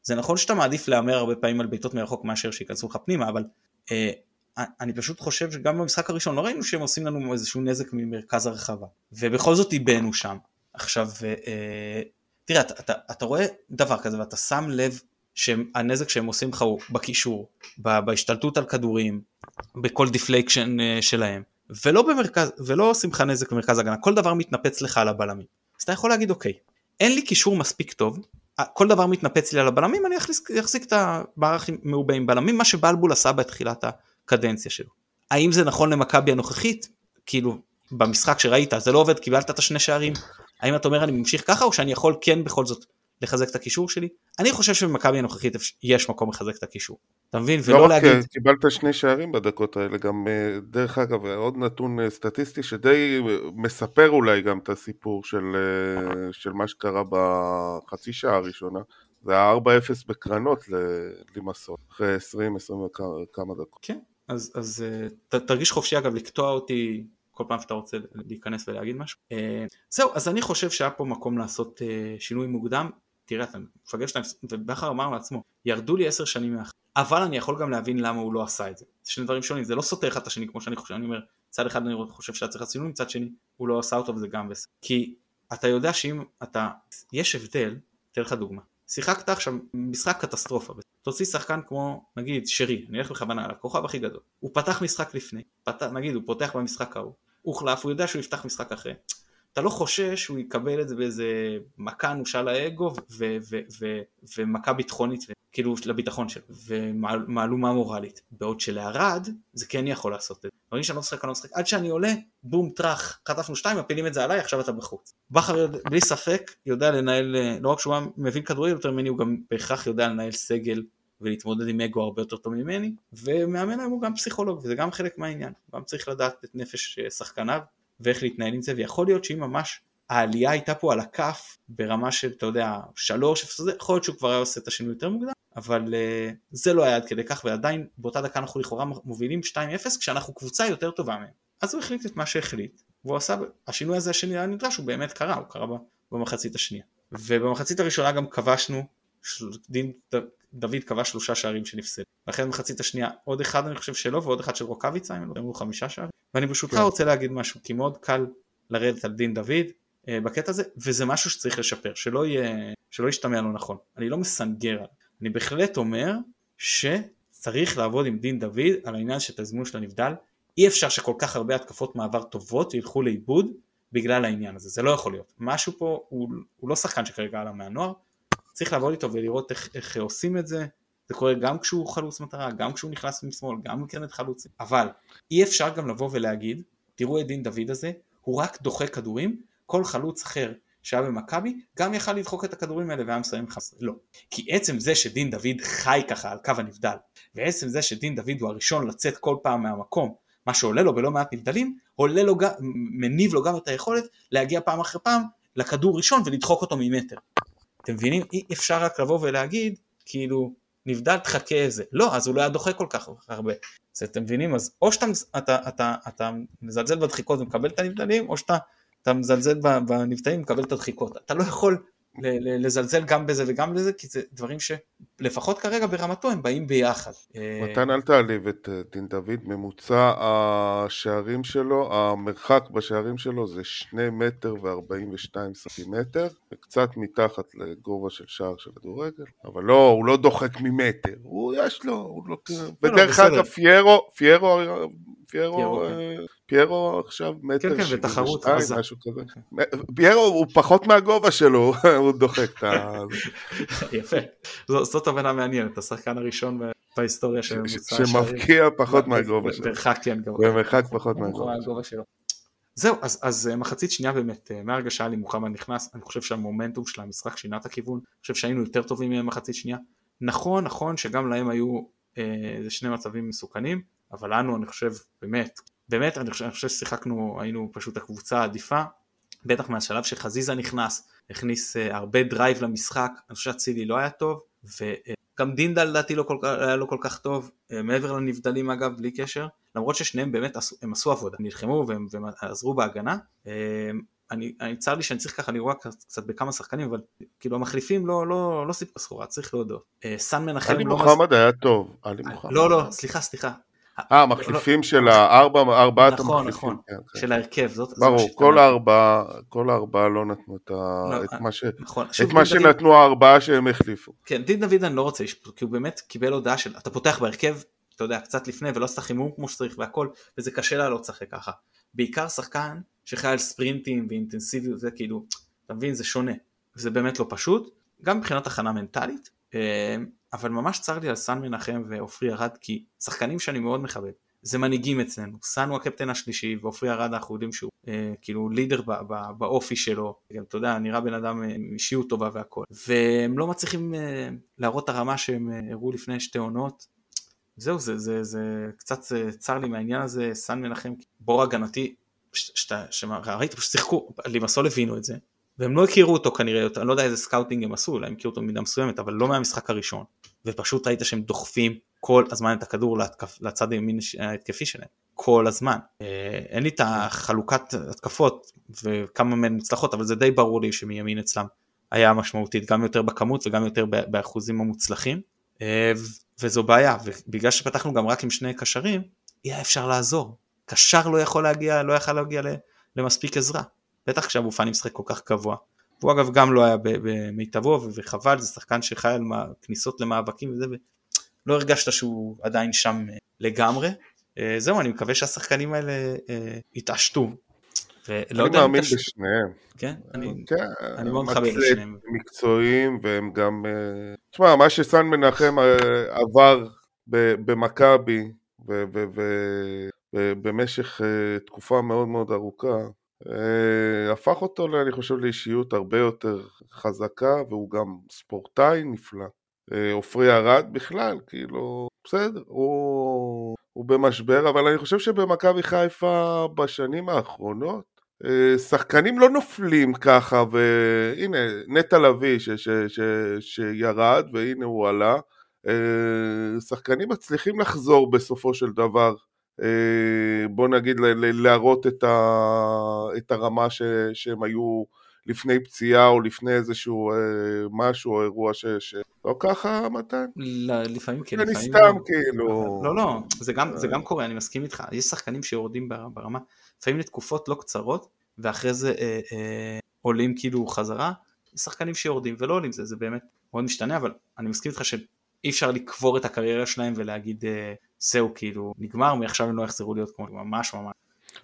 זה נכון שאתה מעדיף להמר הרבה פעמים על בעיטות מרחוק מאשר שייכנסו לך פנימה, אבל אה, אני פשוט חושב שגם במשחק הראשון לא ראינו שהם עושים לנו איזשהו נזק ממרכז הרחבה, ובכל זאת הובאנו שם. עכשיו, אה, תראה, אתה, אתה, אתה רואה דבר כזה ואתה שם לב שהנזק שהם עושים לך הוא בקישור, בהשתלטות על כדורים, בכל deflection אה, שלהם, ולא במרכז, ולא עושים לך נזק במרכז הגנה, כל דבר מתנפץ לך על הבלמים. אז אתה יכול להגיד אוקיי, אין לי קישור מספיק טוב, כל דבר מתנפץ לי על הבלמים, אני אחזיק את המערך מעובה עם בלמים, מה שבלבול עשה בתחילת הקדנציה שלו. האם זה נכון למכבי הנוכחית? כאילו, במשחק שראית, זה לא עובד, קיבלת את השני שערים, האם אתה אומר אני ממשיך ככה, או שאני יכול כן בכל זאת לחזק את הקישור שלי? אני חושב שבמכבי הנוכחית יש מקום לחזק את הקישור. אתה מבין? ולא לא להגיד... רק קיבלת שני שערים בדקות האלה, גם אה, דרך אגב, עוד נתון אה, סטטיסטי שדי אה, מספר אולי גם את הסיפור של, של מה שקרה בחצי שעה הראשונה. זה היה 4-0 בקרנות למסות, אחרי 20-20 וכמה דקות. כן, אז, אז ת, תרגיש חופשי אגב לקטוע אותי כל פעם שאתה רוצה להיכנס ולהגיד משהו. זהו, אז אני חושב שהיה פה מקום לעשות שינוי מוקדם. תראה אתה מפגש להם, ובכר אמר לעצמו, ירדו לי עשר שנים מאחר, אבל אני יכול גם להבין למה הוא לא עשה את זה. זה שני דברים שונים, זה לא סותר אחד את השני כמו שאני חושב, אני אומר, צד אחד אני חושב שהיה צריך לעשות מצד שני הוא לא עשה אותו וזה גם בסדר. כי אתה יודע שאם אתה, יש הבדל, אתן לך דוגמה, שיחקת עכשיו משחק קטסטרופה, תוציא שחקן כמו נגיד שרי, אני אלך בכוונה על הכוכב הכי גדול, הוא פתח משחק לפני, פתח, נגיד הוא פותח במשחק ההוא, הוחלף, הוא יודע שהוא יפתח משחק אחרי, אתה לא חושש שהוא יקבל את זה באיזה מכה אנושה לאגו ומכה ביטחונית כאילו לביטחון שלו ומהלומה מורלית בעוד שלערד זה כן יכול לעשות את זה. אני שאני לא משחק אני לא משחק עד שאני עולה בום טראח חטפנו שתיים מפילים את זה עליי עכשיו אתה בחוץ. בכר בלי ספק יודע לנהל לא רק שהוא מבין כדורגל יותר ממני הוא גם בהכרח יודע לנהל סגל ולהתמודד עם אגו הרבה יותר טוב ממני ומאמן היום הוא גם פסיכולוג וזה גם חלק מהעניין גם צריך לדעת את נפש שחקניו ואיך להתנהל עם זה ויכול להיות שאם ממש העלייה הייתה פה על הכף ברמה של אתה יודע שלוש, יכול להיות שהוא כבר היה עושה את השינוי יותר מוקדם אבל uh, זה לא היה עד כדי כך ועדיין באותה דקה אנחנו לכאורה מובילים 2-0 כשאנחנו קבוצה יותר טובה מהם. אז הוא החליט את מה שהחליט והוא עשה, השינוי הזה השני היה נדרש הוא באמת קרה, הוא קרה במחצית השנייה. ובמחצית הראשונה גם כבשנו, דין דוד כבש שלושה שערים שנפסלו. לכן במחצית השנייה עוד אחד אני חושב שלו ועוד אחד של רוקאביצה, הם היו חמישה שערים ואני ברשותך כן. רוצה להגיד משהו כי מאוד קל לרדת על דין דוד אה, בקטע הזה וזה משהו שצריך לשפר שלא יהיה שלא ישתמע לא נכון. אני לא מסנגר אני בהחלט אומר שצריך לעבוד עם דין דוד על העניין שתזמון של הנבדל. אי אפשר שכל כך הרבה התקפות מעבר טובות ילכו לאיבוד בגלל העניין הזה. זה לא יכול להיות. משהו פה הוא, הוא לא שחקן שכרגע עלה מהנוער. צריך לעבוד איתו ולראות איך, איך עושים את זה זה קורה גם כשהוא חלוץ מטרה, גם כשהוא נכנס משמאל, גם מקרנת חלוצים. אבל אי אפשר גם לבוא ולהגיד, תראו את דין דוד הזה, הוא רק דוחה כדורים, כל חלוץ אחר שהיה במכבי, גם יכל לדחוק את הכדורים האלה והיה מסיים חסר. לא. כי עצם זה שדין דוד חי ככה על קו הנבדל, ועצם זה שדין דוד הוא הראשון לצאת כל פעם מהמקום, מה שעולה לו בלא מעט נבדלים, עולה לו, מניב לו גם את היכולת להגיע פעם אחרי פעם לכדור ראשון ולדחוק אותו ממטר. אתם מבינים? אי אפשר רק לבוא ולהגיד, כאילו, נבדל תחכה איזה, לא, אז הוא לא היה דוחה כל כך הרבה. אז אתם מבינים? אז או שאתה אתה, אתה, אתה מזלזל בדחיקות ומקבל את הנבדלים, או שאתה אתה מזלזל בנבדלים ומקבל את הדחיקות. אתה לא יכול לזלזל גם בזה וגם בזה, כי זה דברים שלפחות כרגע ברמתו הם באים ביחד. מתן אל תעליב את אה, דין דוד, ממוצע השערים שלו, המרחק בשערים שלו זה 2 מטר ו-42 סנטימטר, וקצת מתחת לגובה של שער של כדורגל, אבל לא, הוא לא דוחק ממטר, הוא יש לו, הוא לא... בדרך אגב פיירו, פיירו פיירו, אה, פיירו עכשיו מטר כן, כן, בתחרות עזה. משהו כזה. פיירו הוא פחות מהגובה שלו, הוא דוחק את ה... יפה, זאת הבנה מעניינת, השחקן הראשון בהיסטוריה שמבקיע פחות מהגובה שלו. במרחק כן גבוה. במרחק פחות מהגובה שלו. זהו, אז, אז אה, מחצית שנייה באמת, אה, מהרגע שעלי מוחמד נכנס, אני חושב שהמומנטום של המשחק שינה את הכיוון, אני חושב שהיינו יותר טובים ממחצית שנייה. נכון, נכון שגם להם היו אה, שני מצבים מסוכנים, אבל לנו אני חושב באמת, באמת אני חושב, אני חושב ששיחקנו, היינו פשוט הקבוצה העדיפה, בטח מהשלב שחזיזה נכנס, הכניס הרבה drive למשחק, אני חושב שאצילי לא היה טוב, וגם דינדה לדעתי לא כל, היה לא כל כך טוב, uh, מעבר לנבדלים אגב, בלי קשר, למרות ששניהם באמת עשו, הם עשו עבודה, נלחמו והם, והם עזרו בהגנה. Uh, אני, אני צר לי שאני צריך ככה לראות קצת, קצת בכמה שחקנים, אבל כאילו המחליפים לא, לא, לא סיפקו סחורה, צריך להודות. סן מנחם לא... עלי מוחמד היה טוב, עלי מוחמד. לא, לא, סליחה, סליחה, אה, המחליפים של הארבע, ארבעת המחליפים. נכון, נכון, כן, כן. של ההרכב. זאת, ברור, כל הארבעה, כל הארבעה לא נתנו את, לא, את מה, ש... נכון. את מה שנתנו הארבעה שהם החליפו. כן, דין דוד אני לא רוצה לשפוט, כי הוא באמת קיבל הודעה של, אתה פותח בהרכב, אתה יודע, קצת לפני, ולא עשית חימום כמו שצריך והכל, וזה קשה לה לא לשחק ככה. בעיקר שחקן שחי על ספרינטים ואינטנסיביות, זה כאילו, אתה מבין, זה שונה. זה באמת לא פשוט, גם מבחינת הכנה מנטלית, אה, אבל ממש צר לי על סן מנחם ועופרי ארד כי שחקנים שאני מאוד מכבד זה מנהיגים אצלנו, סן הוא הקפטן השלישי ועופרי ארד אנחנו יודעים שהוא אה, כאילו לידר באופי שלו, גם אתה יודע נראה בן אדם עם אה, אישיות טובה והכל. והם לא מצליחים אה, להראות את הרמה שהם אה, הראו לפני שתי עונות. זהו זה, זה, זה קצת אה, צר לי מהעניין הזה. סן מנחם בור הגנתי שאתה, שראית פשוט שיחקו, לימסול הבינו את זה והם לא הכירו אותו כנראה, אני לא יודע איזה scouting הם עשו, אולי הם הכירו אותו במידה מסוימת, אבל לא מהמשחק הראשון. ופשוט ראית שהם דוחפים כל הזמן את הכדור להתקפ, לצד הימין ההתקפי שלהם, כל הזמן. אה, אין לי את החלוקת התקפות וכמה מהן מוצלחות, אבל זה די ברור לי שמימין אצלם היה משמעותית גם יותר בכמות וגם יותר באחוזים המוצלחים וזו בעיה ובגלל שפתחנו גם רק עם שני קשרים יהיה אפשר לעזור קשר לא יכול להגיע לא יכול להגיע למספיק עזרה בטח כשאבו פאני משחק כל כך גבוה הוא אגב גם לא היה במיטבו וחבל זה שחקן שחי על כניסות למאבקים וזה ולא הרגשת שהוא עדיין שם לגמרי זהו אני מקווה שהשחקנים האלה יתעשתו ולא אני מאמין תש... בשניהם. כן? אני, כן, אני מאוד מחבר לשניהם. מקצועיים והם גם... אה, תשמע, מה שסן מנחם אה, עבר במכבי ובמשך אה, תקופה מאוד מאוד ארוכה, הפך אותו, אני חושב, לאישיות הרבה יותר חזקה והוא גם ספורטאי נפלא. עופרי ארד בכלל, כאילו, בסדר, הוא, הוא במשבר, אבל אני חושב שבמכבי חיפה בשנים האחרונות אה, שחקנים לא נופלים ככה, והנה, נטע לביא שירד, והנה הוא עלה. אה, שחקנים מצליחים לחזור בסופו של דבר, אה, בוא נגיד להראות את, ה, את הרמה ש, שהם היו לפני פציעה או לפני איזשהו משהו או אירוע ש... ש... לא ככה מתן? לפעמים כן, לפעמים סתם לא. כאילו... לא, לא, זה גם, זה גם קורה, אני מסכים איתך, יש שחקנים שיורדים ברמה, לפעמים לתקופות לא קצרות, ואחרי זה אה, אה, עולים כאילו חזרה, שחקנים שיורדים ולא עולים, זה, זה באמת מאוד משתנה, אבל אני מסכים איתך שאי אפשר לקבור את הקריירה שלהם ולהגיד אה, זהו כאילו נגמר, מעכשיו הם לא יחזרו להיות כמו ממש ממש.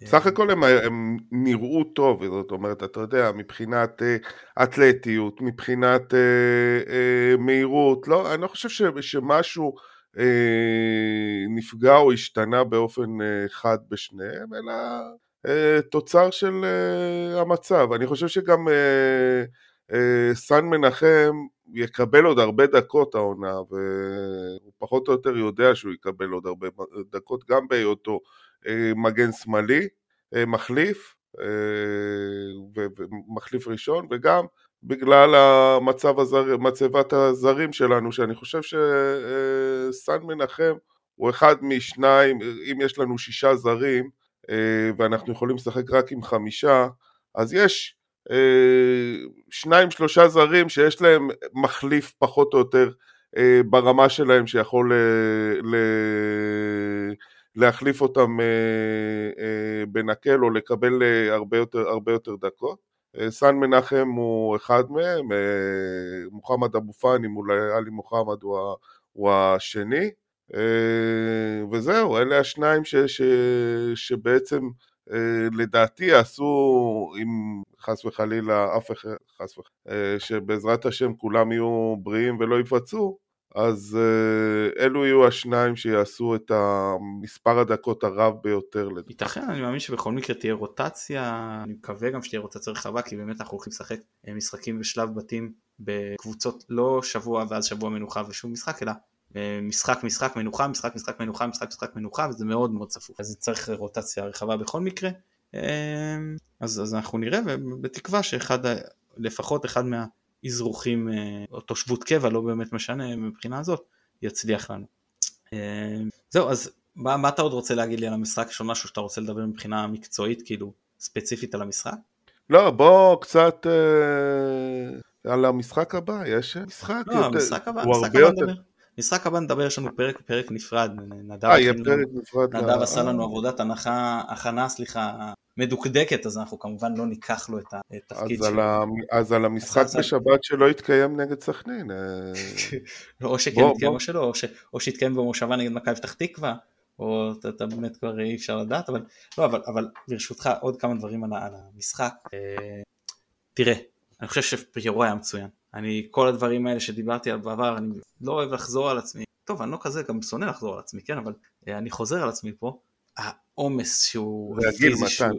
סך הכל הם, הם נראו טוב, זאת אומרת, אתה יודע, מבחינת אה, אתלטיות, מבחינת אה, אה, מהירות, לא, אני לא חושב ש, שמשהו אה, נפגע או השתנה באופן אה, חד בשניהם, אלא אה, תוצר של אה, המצב. אני חושב שגם אה, סן מנחם יקבל עוד הרבה דקות העונה, והוא פחות או יותר יודע שהוא יקבל עוד הרבה דקות, גם בהיותו מגן שמאלי, מחליף, ומחליף ראשון, וגם בגלל המצב הזר, מצבת הזרים שלנו, שאני חושב שסן מנחם הוא אחד משניים, אם יש לנו שישה זרים, אה, ואנחנו יכולים לשחק רק עם חמישה, אז יש אה, שניים שלושה זרים שיש להם מחליף פחות או יותר אה, ברמה שלהם שיכול להחליף אותם בנקל או לקבל הרבה יותר, הרבה יותר דקות. סן מנחם הוא אחד מהם, מוחמד אבו פאני מול עלי מוחמד הוא, הוא השני. אה, וזהו, אלה השניים ש, ש, שבעצם אה, לדעתי עשו, אם חס וחלילה אף אחד, חס וחלילה, אה, שבעזרת השם כולם יהיו בריאים ולא יפצעו, אז אלו יהיו השניים שיעשו את מספר הדקות הרב ביותר. ייתכן, אני מאמין שבכל מקרה תהיה רוטציה, אני מקווה גם שתהיה רוטציה רחבה, כי באמת אנחנו הולכים לשחק משחקים בשלב בתים בקבוצות לא שבוע ואז שבוע מנוחה ושום משחק, אלא משחק משחק מנוחה משחק משחק מנוחה משחק משחק מנוחה וזה מאוד מאוד צפוף אז צריך רוטציה רחבה בכל מקרה אז, אז אנחנו נראה ובתקווה שאחד לפחות אחד מהאזרוחים או תושבות קבע לא באמת משנה מבחינה הזאת יצליח לנו. זהו אז מה, מה אתה עוד רוצה להגיד לי על המשחק יש עוד משהו שאתה רוצה לדבר מבחינה מקצועית כאילו ספציפית על המשחק? לא בוא קצת אה, על המשחק הבא יש משחק לא, יותר, המשחק הבא, הוא המשחק הרבה הבא יותר. נדבר. משחק הבא נדבר, יש לנו פרק, פרק נפרד, נדב, אה, יהיה פרק נפרד. נדב עשה לנו עבודת הנחה, הכנה, סליחה, מדוקדקת, אז אנחנו כמובן לא ניקח לו את התפקיד שלו. אז על המשחק בשבת שלא יתקיים נגד סכנין. אה, או שכן יתקיים או שלא, או שיתקיים במושבה נגד מכבי פתח תקווה, או אתה באמת כבר אי אפשר לדעת, אבל לא, אבל ברשותך עוד כמה דברים על המשחק. אה, תראה, אני חושב שפיירו היה מצוין. אני, כל הדברים האלה שדיברתי על בעבר, אני לא אוהב לחזור על עצמי. טוב, אני לא כזה, גם שונא לחזור על עצמי, כן, אבל אה, אני חוזר על עצמי פה. העומס שהוא... זה הגיל, מתן, שהוא... אני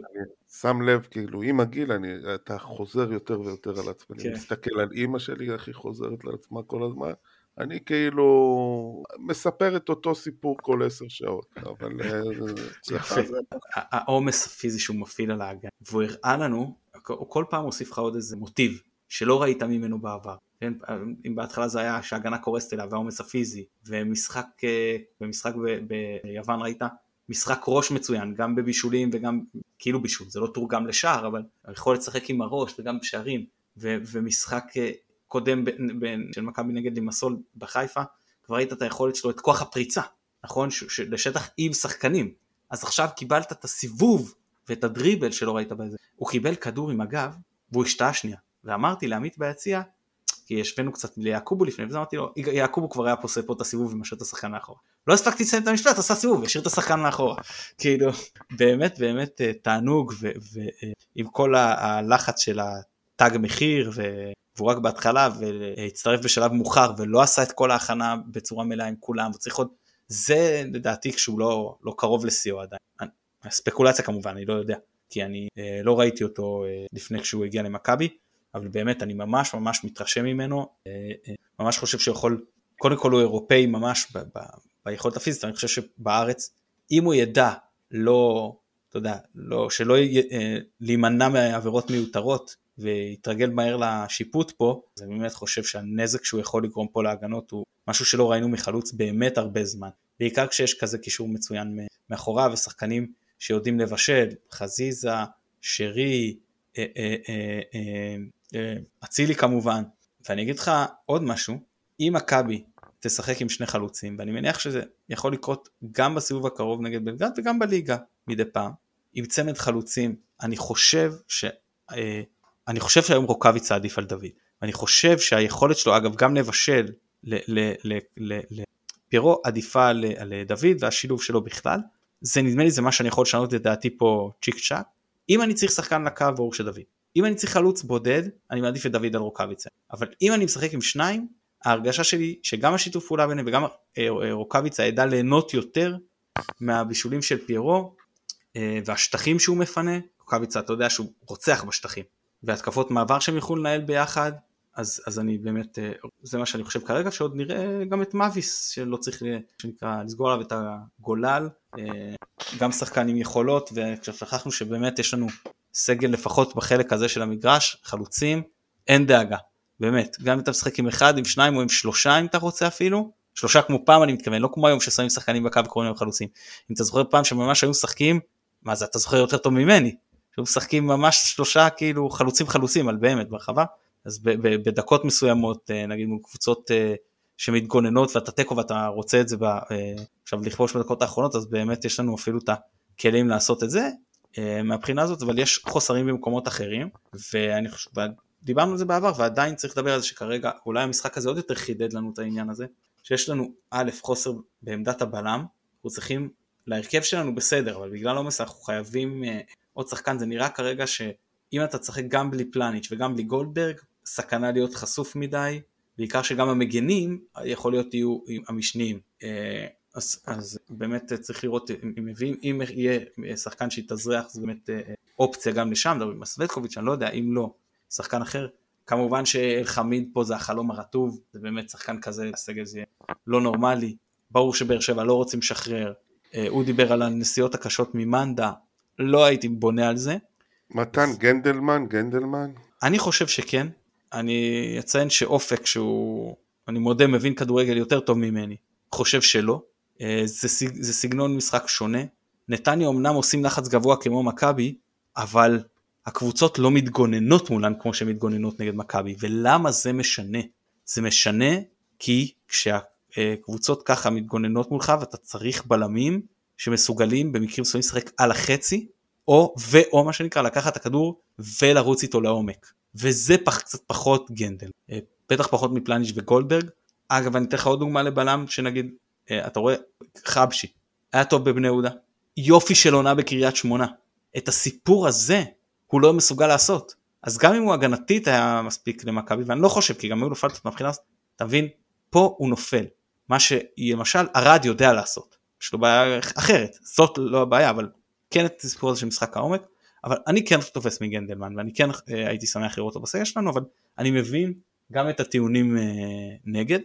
שם לב, כאילו, עם הגיל, אני, אתה חוזר יותר ויותר על עצמי. כן. אני מסתכל על אימא שלי, איך היא חוזרת לעצמה כל הזמן. אני כאילו מספר את אותו סיפור כל עשר שעות, אבל... אה, העומס הפיזי שהוא מפעיל על האגן, והוא הראה לנו, הוא כל פעם מוסיף לך עוד איזה מוטיב. שלא ראית ממנו בעבר. כן? אם בהתחלה זה היה שהגנה קורסת אליו והעומס הפיזי ומשחק אה, במשחק ביוון ראית משחק ראש מצוין גם בבישולים וגם כאילו בישול זה לא תורגם לשער אבל היכולת לשחק עם הראש וגם בשערים ו- ומשחק אה, קודם ב- ב- של מכבי נגד לימסול בחיפה, כבר ראית את היכולת שלו, את כוח הפריצה, נכון? ש- ש- לשטח עם שחקנים. אז עכשיו קיבלת את הסיבוב ואת הדריבל שלא ראית בזה. הוא קיבל כדור עם הגב והוא השתאה שנייה. ואמרתי לעמית ביציע, כי השווינו קצת ליעקובו לפני, ואז אמרתי לו, יעקובו כבר היה עושה פה את הסיבוב ומשאיר את השחקן מאחורה. לא הספקתי לסיים את המשפט, עשה סיבוב והשאיר את השחקן מאחורה. כאילו, באמת באמת אה, תענוג, ועם כל הלחץ של התג מחיר, והוא רק בהתחלה, והצטרף בשלב מאוחר, ולא עשה את כל ההכנה בצורה מלאה עם כולם, וצריך עוד, זה לדעתי כשהוא לא, לא קרוב לשיאו עדיין. ספקולציה כמובן, אני לא יודע, כי אני אה, לא ראיתי אותו אה, לפני כשהוא הגיע למכבי, אבל באמת אני ממש ממש מתרשם ממנו, אה, אה, ממש חושב שהוא יכול, קודם כל הוא אירופאי ממש ב, ב, ביכולת הפיזית, אני חושב שבארץ, אם הוא ידע לא, אתה יודע, לא, שלא י, אה, להימנע מעבירות מיותרות ויתרגל מהר לשיפוט פה, אז אני באמת חושב שהנזק שהוא יכול לגרום פה להגנות הוא משהו שלא ראינו מחלוץ באמת הרבה זמן. בעיקר כשיש כזה קישור מצוין מאחוריו ושחקנים שיודעים לבשל, חזיזה, שרי, אצילי כמובן. ואני אגיד לך עוד משהו, אם מכבי תשחק עם שני חלוצים, ואני מניח שזה יכול לקרות גם בסיבוב הקרוב נגד בלגרד וגם בליגה מדי פעם, עם צמד חלוצים, אני חושב ש... אה, אני חושב שהיום רוקאביצה עדיף על דוד. אני חושב שהיכולת שלו, אגב, גם לבשל לפירו עדיפה על דוד והשילוב שלו בכלל. זה נדמה לי זה מה שאני יכול לשנות את דעתי פה צ'יק צ'אק. אם אני צריך שחקן לקו ברור שדוד. אם אני צריך חלוץ בודד, אני מעדיף את דוד על רוקאביצה. אבל אם אני משחק עם שניים, ההרגשה שלי שגם השיתוף פעולה ביניהם וגם אה, רוקאביצה ידע ליהנות יותר מהבישולים של פיירו אה, והשטחים שהוא מפנה. רוקאביצה אתה יודע שהוא רוצח בשטחים. והתקפות מעבר שהם יוכלו לנהל ביחד, אז, אז אני באמת, אה, זה מה שאני חושב כרגע, שעוד נראה גם את מאביס, שלא צריך, שנקרא, לסגור עליו את הגולל, גם שחקן עם יכולות, וכששכחנו שבאמת יש לנו סגל לפחות בחלק הזה של המגרש, חלוצים, אין דאגה, באמת, גם אם אתה משחק עם אחד, עם שניים או עם שלושה אם אתה רוצה אפילו, שלושה כמו פעם אני מתכוון, לא כמו היום ששמים שחקנים בקו וקוראים להם חלוצים. אם אתה זוכר פעם שממש היו משחקים, מה זה אתה זוכר יותר טוב ממני, שהיו משחקים ממש שלושה כאילו חלוצים חלוצים על באמת ברחבה, אז בדקות מסוימות, אה, נגיד מול קבוצות אה, שמתגוננות ואתה תיקו ואתה רוצה את זה אה, עכשיו לכבוש בדקות האחרונות, אז באמת יש לנו אפילו את הכלים לעשות את זה, מהבחינה הזאת, אבל יש חוסרים במקומות אחרים, ואני חושב, דיברנו על זה בעבר ועדיין צריך לדבר על זה שכרגע אולי המשחק הזה עוד יותר חידד לנו את העניין הזה, שיש לנו א' חוסר בעמדת הבלם, אנחנו צריכים, להרכב שלנו בסדר, אבל בגלל עומס אנחנו חייבים uh, עוד שחקן, זה נראה כרגע שאם אתה תשחק גם בלי פלניץ' וגם בלי גולדברג, סכנה להיות חשוף מדי, בעיקר שגם המגנים יכול להיות יהיו המשניים. Uh, אז, אז באמת צריך לראות אם מביאים, אם יהיה שחקן שיתאזרח זה באמת אופציה גם לשם, מדברים עם סווטקוביץ', אני לא יודע, אם לא, שחקן אחר. כמובן שאלחמיד פה זה החלום הרטוב, זה באמת שחקן כזה, הסגל זה לא נורמלי. ברור שבאר שבע לא רוצים לשחרר. אה, הוא דיבר על הנסיעות הקשות ממנדה, לא הייתי בונה על זה. מתן גנדלמן, גנדלמן? אני חושב שכן. אני אציין שאופק שהוא, אני מודה, מבין כדורגל יותר טוב ממני, חושב שלא. אה, זה, זה סגנון משחק שונה. נתניה אמנם עושים לחץ גבוה כמו מכבי, אבל הקבוצות לא מתגוננות מולן כמו שהן מתגוננות נגד מכבי, ולמה זה משנה? זה משנה כי כשהקבוצות ככה מתגוננות מולך ואתה צריך בלמים שמסוגלים במקרים מסוימים לשחק על החצי, או ואו מה שנקרא לקחת את הכדור ולרוץ איתו לעומק, וזה פח, קצת פחות גנדל, אה, בטח פחות מפלניש וגולדברג. אגב אני אתן לך עוד דוגמה לבלם שנגיד, אתה רואה, חבשי, היה טוב בבני יהודה, יופי של עונה בקריית שמונה. את הסיפור הזה הוא לא מסוגל לעשות. אז גם אם הוא הגנתית היה מספיק למכבי, ואני לא חושב, כי גם היו נופל קצת מבחינה, אתה מבין, פה הוא נופל. מה שלמשל ארד יודע לעשות. יש לו בעיה אחרת, זאת לא הבעיה, אבל כן את הסיפור הזה של משחק העומק, אבל אני כן תופס מגנדלמן, ואני כן אה, הייתי שמח לראות אותו בסגל שלנו, אבל אני מבין גם את הטיעונים אה, נגד.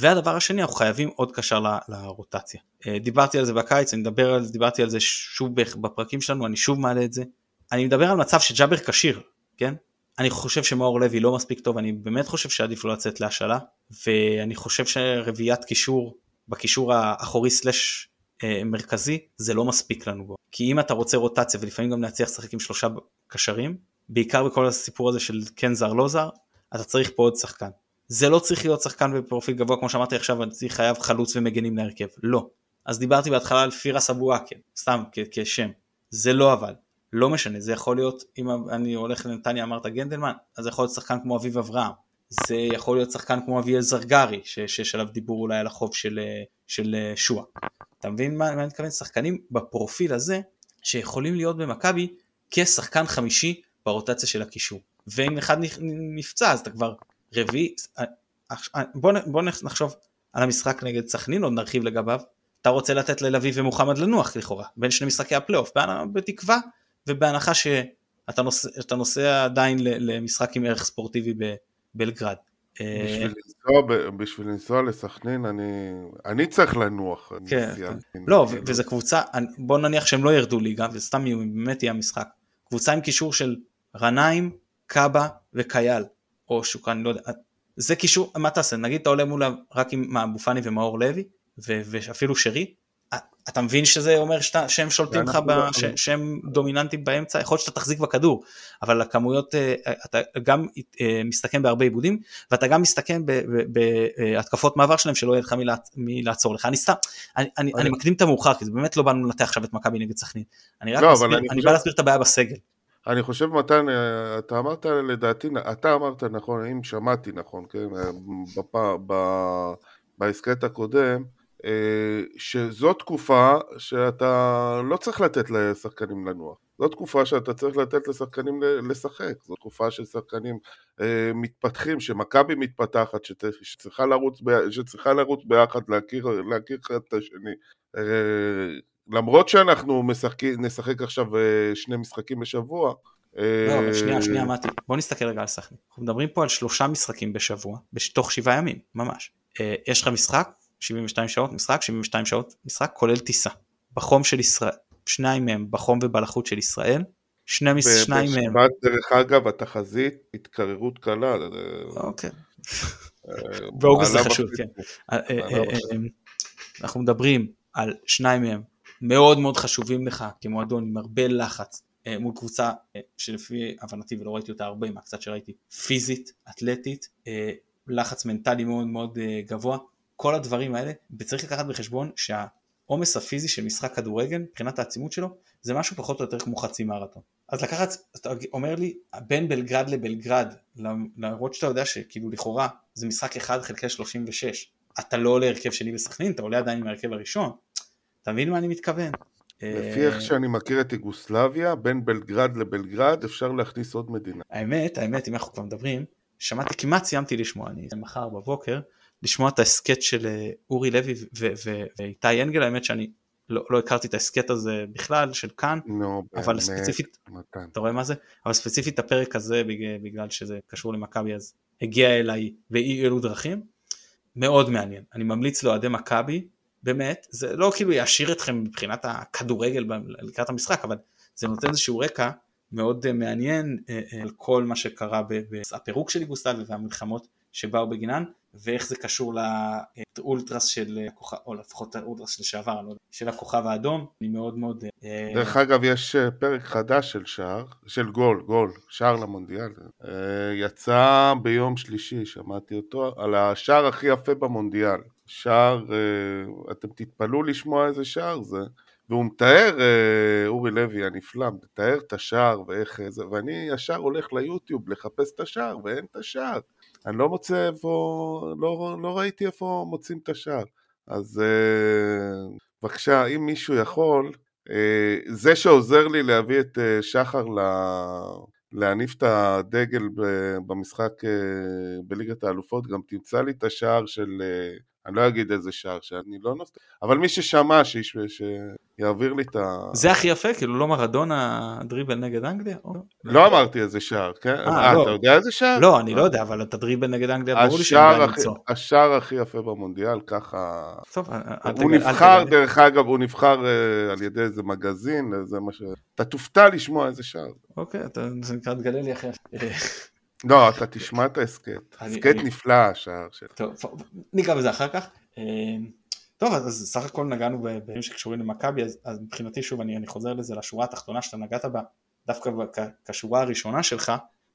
והדבר השני, אנחנו חייבים עוד קשר לרוטציה. אה, דיברתי על זה בקיץ, אני מדבר על זה, דיברתי על זה שוב בפרקים שלנו, אני שוב מעלה את זה. אני מדבר על מצב שג'אבר כשיר, כן? אני חושב שמאור לוי לא מספיק טוב, אני באמת חושב שעדיף לא לצאת להשאלה, ואני חושב שרביעיית קישור בקישור האחורי סלאש אה, מרכזי, זה לא מספיק לנו בו. כי אם אתה רוצה רוטציה ולפעמים גם להצליח לשחק עם שלושה קשרים, בעיקר בכל הסיפור הזה של כן זר לא זר, אתה צריך פה עוד שחקן. זה לא צריך להיות שחקן בפרופיל גבוה כמו שאמרתי עכשיו, אני חייב חלוץ ומגנים להרכב, לא. אז דיברתי בהתחלה על פירס אבו עקל, סתם כשם, זה לא אבל, לא משנה, זה יכול להיות, אם אני הולך לנתניה אמרת גנדלמן, אז זה יכול להיות שחקן כמו אביב אברהם, זה יכול להיות שחקן כמו אביאל זרגרי, שיש עליו דיבור אולי על החוב של, של שואה. אתה מבין מה, מה אני מתכוון? שחקנים בפרופיל הזה, שיכולים להיות במכבי כשחקן חמישי ברוטציה של הקישור. ואם אחד נפצע אז אתה כבר רביעי, בוא, בוא נחשוב על המשחק נגד סכנין, עוד נרחיב לגביו, אתה רוצה לתת ללוי ומוחמד לנוח לכאורה, בין שני משחקי הפלייאוף, בתקווה ובהנחה שאתה נוסע, נוסע עדיין למשחק עם ערך ספורטיבי בבלגרד. אה, בשביל לנסוע, בשביל לנסוע לסכנין אני, אני צריך לנוח. כן, כן. לא, וזו קבוצה, בוא נניח שהם לא ירדו ליגה, וסתם באמת יהיה המשחק. קבוצה עם קישור של רנאים, קאבה וקייל, או שוקרן, אני לא יודע, זה קישור, מה תעשה, נגיד אתה עולה מול רק עם אבו פאני ומאור לוי, ואפילו שרי, אתה מבין שזה אומר שאתה, שהם שולטים לך, ב, לא- ש, שהם דומיננטים באמצע, יכול להיות שאתה תחזיק בכדור, אבל הכמויות, אה, אתה גם אה, מסתכן בהרבה עיבודים, ואתה גם מסתכן בהתקפות מעבר שלהם שלא יהיה לך מלעצור לך. אני סתם, אני, אני, אני מקדים את המאוחר, כי זה באמת לא באנו לנתח עכשיו את מכבי נגד סכנין. אני רק לא, מסביר, אני, אני בא להסביר את הבעיה בסגל. אני חושב מתן, אה, אתה אמרת לדעתי, אתה אמרת נכון, אם שמעתי נכון, כן, בהסכת הקודם, אה, שזו תקופה שאתה לא צריך לתת לשחקנים לנוח. זו תקופה שאתה צריך לתת לשחקנים לשחק. זו תקופה של שחקנים אה, מתפתחים, שמכבי מתפתחת, שצריכה לרוץ, שצריכה לרוץ ביחד, להכיר, אחד את השני. אה, למרות שאנחנו משחק, נשחק עכשיו אה, שני משחקים בשבוע, לא, אבל שנייה, שנייה, אה, מתי, בוא נסתכל רגע על סכנין. אנחנו מדברים פה על שלושה משחקים בשבוע, בתוך שבעה ימים, ממש. יש לך משחק, 72 שעות משחק, 72 שעות משחק, כולל טיסה. בחום של ישראל, שניים מהם בחום ובלחות של ישראל, שני מס... שניים מהם. בשבת דרך אגב התחזית התקררות קלה. אוקיי. באוגוסט זה חשוב, כן. אנחנו מדברים על שניים מהם מאוד מאוד חשובים לך כמועדון עם הרבה לחץ מול קבוצה שלפי הבנתי ולא ראיתי אותה הרבה מהקצת שראיתי פיזית, אתלטית, לחץ מנטלי מאוד מאוד גבוה, כל הדברים האלה, וצריך לקחת בחשבון שהעומס הפיזי של משחק כדורגל, מבחינת העצימות שלו, זה משהו פחות או יותר כמו חצי מרתון. אז לקחת, אתה אומר לי, בין בלגרד לבלגרד, למרות שאתה יודע שכאילו לכאורה זה משחק 1 חלקי 36, אתה לא עולה הרכב שני בסכנין, אתה עולה עדיין עם ההרכב הראשון, אתה מבין מה אני מתכוון? לפי איך שאני מכיר את יוגוסלביה, בין בלגרד לבלגרד אפשר להכניס עוד מדינה. האמת, האמת, אם אנחנו כבר מדברים, שמעתי, כמעט סיימתי לשמוע, אני מחר בבוקר, לשמוע את ההסכת של אה, אורי לוי ואיתי אנגל, האמת שאני לא, לא הכרתי את ההסכת הזה בכלל של כאן, no, אבל באמת, ספציפית, מתן. אתה רואה מה זה? אבל ספציפית הפרק הזה בגלל שזה קשור למכבי אז הגיע אליי באי אלו דרכים, מאוד מעניין, אני ממליץ לאוהדי מכבי, באמת, זה לא כאילו יעשיר אתכם מבחינת הכדורגל לקראת המשחק, אבל זה נותן איזשהו רקע מאוד אה, מעניין אה, על כל מה שקרה בפירוק של יוגוסלביה והמלחמות שבאו בגינן, ואיך זה קשור לאולטרס של הכוכב, או לפחות האולטרס לשעבר, לא של הכוכב האדום, אני מאוד מאוד... אה, דרך אגב, יש אה, פרק חדש של שער, של גול, גול, שער למונדיאל. אה, יצא ביום שלישי, שמעתי אותו, על השער הכי יפה במונדיאל. שער, אתם תתפלאו לשמוע איזה שער זה. והוא מתאר, אורי לוי הנפלא, מתאר את השער ואיך זה, ואני ישר הולך ליוטיוב לחפש את השער ואין את השער. אני לא מוצא איפה, לא, לא ראיתי איפה מוצאים את השער. אז אה, בבקשה, אם מישהו יכול, אה, זה שעוזר לי להביא את אה, שחר ל... להניף את הדגל במשחק בליגת האלופות, גם תמצא לי את השער של אני לא אגיד איזה שער שאני לא נוסע, אבל מי ששמע שיש, שיעביר לי את ה... זה הכי יפה, כאילו לא מרדונה דריבל נגד אנגליה? לא אמרתי איזה שער, כן? אה, לא. אתה יודע איזה שער? לא, אני לא יודע, אבל את הדריבל נגד אנגליה ברור לי שאני למצוא. השער הכי יפה במונדיאל, ככה... טוב, הוא נבחר, דרך אגב, הוא נבחר אה, על ידי איזה מגזין, זה מה ש... אתה תופתע לשמוע איזה שער. אוקיי, זה נקרא תגלה לי אחר. לא, אתה תשמע את ההסכת. הסכת נפלא השער שלו. טוב, ניגע בזה אחר כך. אה, טוב, אז סך הכל נגענו בדברים שקשורים למכבי, אז, אז מבחינתי שוב אני, אני חוזר לזה לשורה התחתונה שאתה נגעת בה, דווקא כשורה הראשונה שלך,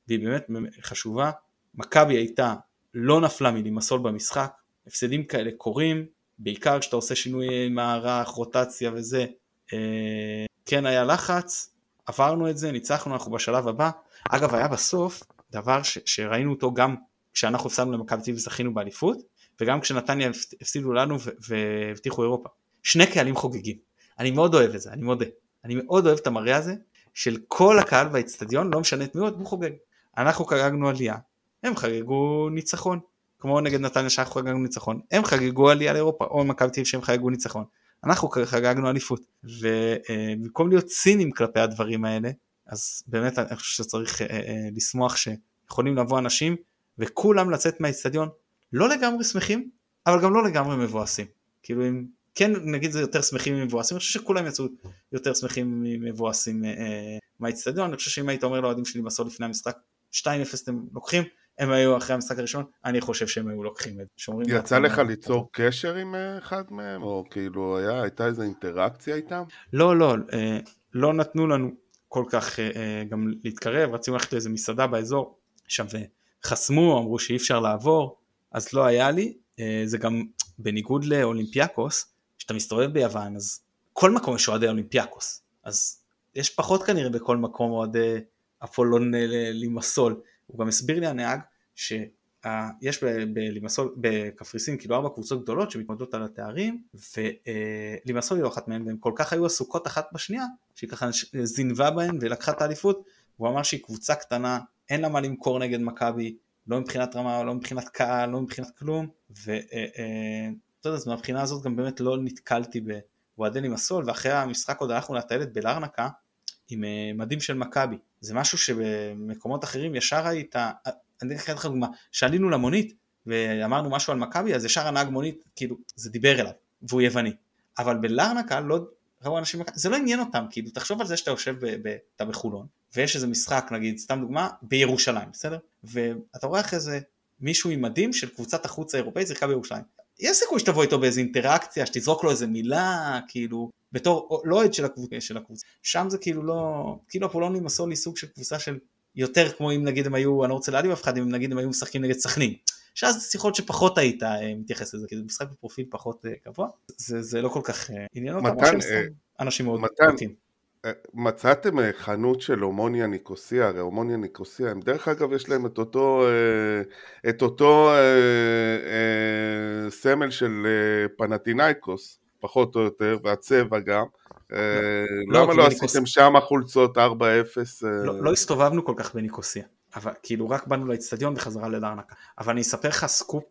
והיא באמת חשובה, מכבי הייתה, לא נפלה מלימסול במשחק, הפסדים כאלה קורים, בעיקר כשאתה עושה שינוי מערך, רוטציה וזה, אה, כן היה לחץ, עברנו את זה, ניצחנו, אנחנו בשלב הבא. אגב, היה בסוף דבר ש, שראינו אותו גם כשאנחנו הפסדנו למכבי תל אביב באליפות, וגם כשנתניה הפסידו לנו והבטיחו אירופה. שני קהלים חוגגים. אני מאוד אוהב את זה, אני מודה. אני מאוד אוהב את המראה הזה של כל הקהל באצטדיון, לא משנה את מי הוא, חוגג. אנחנו חגגנו עלייה, הם חגגו ניצחון. כמו נגד נתניה שאנחנו חגגנו ניצחון, הם חגגו עלייה לאירופה, או מכבי תל שהם חגגו ניצחון. אנחנו חגגנו אליפות, ובמקום להיות ציניים כלפי הדברים האלה, אז באמת אני חושב שצריך אה, אה, לשמוח שיכולים לבוא אנשים וכולם לצאת מהאיצטדיון לא לגמרי שמחים, אבל גם לא לגמרי מבואסים. כאילו אם כן נגיד זה יותר שמחים ממבואסים, אני חושב שכולם יצאו יותר שמחים ממבואסים אה, מהאיצטדיון, אני חושב שאם היית אומר לאוהדים שלי בסוף לפני המשחק 2-0 אתם לוקחים, הם היו אחרי המשחק הראשון, אני חושב שהם היו לוקחים את זה. יצא לך ליצור קשר עם אה, אחד מהם, או כאילו היה, הייתה איזו אינטראקציה איתם? לא, לא, אה, לא נתנו לנו כל כך אה, גם להתקרב, רצינו ללכת לאיזה מסעדה באזור, שם חסמו, אמרו שאי אפשר לעבור, אז לא היה לי, זה גם בניגוד לאולימפיאקוס, כשאתה מסתובב ביוון, אז כל מקום יש אוהדי אולימפיאקוס, אז יש פחות כנראה בכל מקום אוהדי אפולון לימסול. הוא גם הסביר לי הנהג שיש בלימסול, בקפריסין כאילו ארבע קבוצות גדולות שמתמודדות על התארים ולימסול היא לא אחת מהן והן כל כך היו עסוקות אחת בשנייה שהיא ככה זינבה בהן ולקחה את האליפות הוא אמר שהיא קבוצה קטנה אין לה מה למכור נגד מכבי לא מבחינת רמה לא מבחינת קהל לא מבחינת כלום ואתה יודע אז מהבחינה הזאת גם באמת לא נתקלתי באוהדי לימסול ואחרי המשחק עוד הלכנו לטיילת בלרנקה עם אה, מדים של מכבי. זה משהו שבמקומות אחרים ישר היית, אני אתן לך דוגמה, שעלינו למונית ואמרנו משהו על מכבי, אז ישר הנהג מונית, כאילו, זה דיבר אליו, והוא יווני. אבל בלרנקה לא ראו אנשים, זה לא עניין אותם, כאילו, תחשוב על זה שאתה יושב, אתה בחולון, ויש איזה משחק, נגיד, סתם דוגמה, בירושלים, בסדר? ואתה רואה אחרי זה מישהו עם מדים של קבוצת החוץ האירופאית, זה בירושלים. יש סיכוי שתבוא איתו באיזה אינטראקציה, שתזרוק לו איזה מילה, כאילו, בתור לא אוהד של. של הקבוצה. שם זה כאילו לא, כאילו הפולונים עשו לי סוג של קבוצה של יותר כמו אם נגיד הם היו, אני לא רוצה להעליב אף אחד, אם נגיד הם היו משחקים נגד סכנין. שאז זה שיחות שפחות היית אה, מתייחס לזה, כי זה משחק בפרופיל פחות אה, גבוה, זה, זה לא כל כך אה, עניין אותם, מתן, אנשים מאוד מתאים. מצאתם חנות של הומוניה ניקוסיה, הרי הומוניה ניקוסיה, הם דרך אגב יש להם את אותו, את אותו סמל של פנטינאיקוס, פחות או יותר, והצבע גם. לא, למה לא, לא עשיתם שם חולצות 4-0? לא, לא הסתובבנו כל כך בניקוסיה, אבל כאילו רק באנו לאצטדיון וחזרה ללרנקה. אבל אני אספר לך סקופ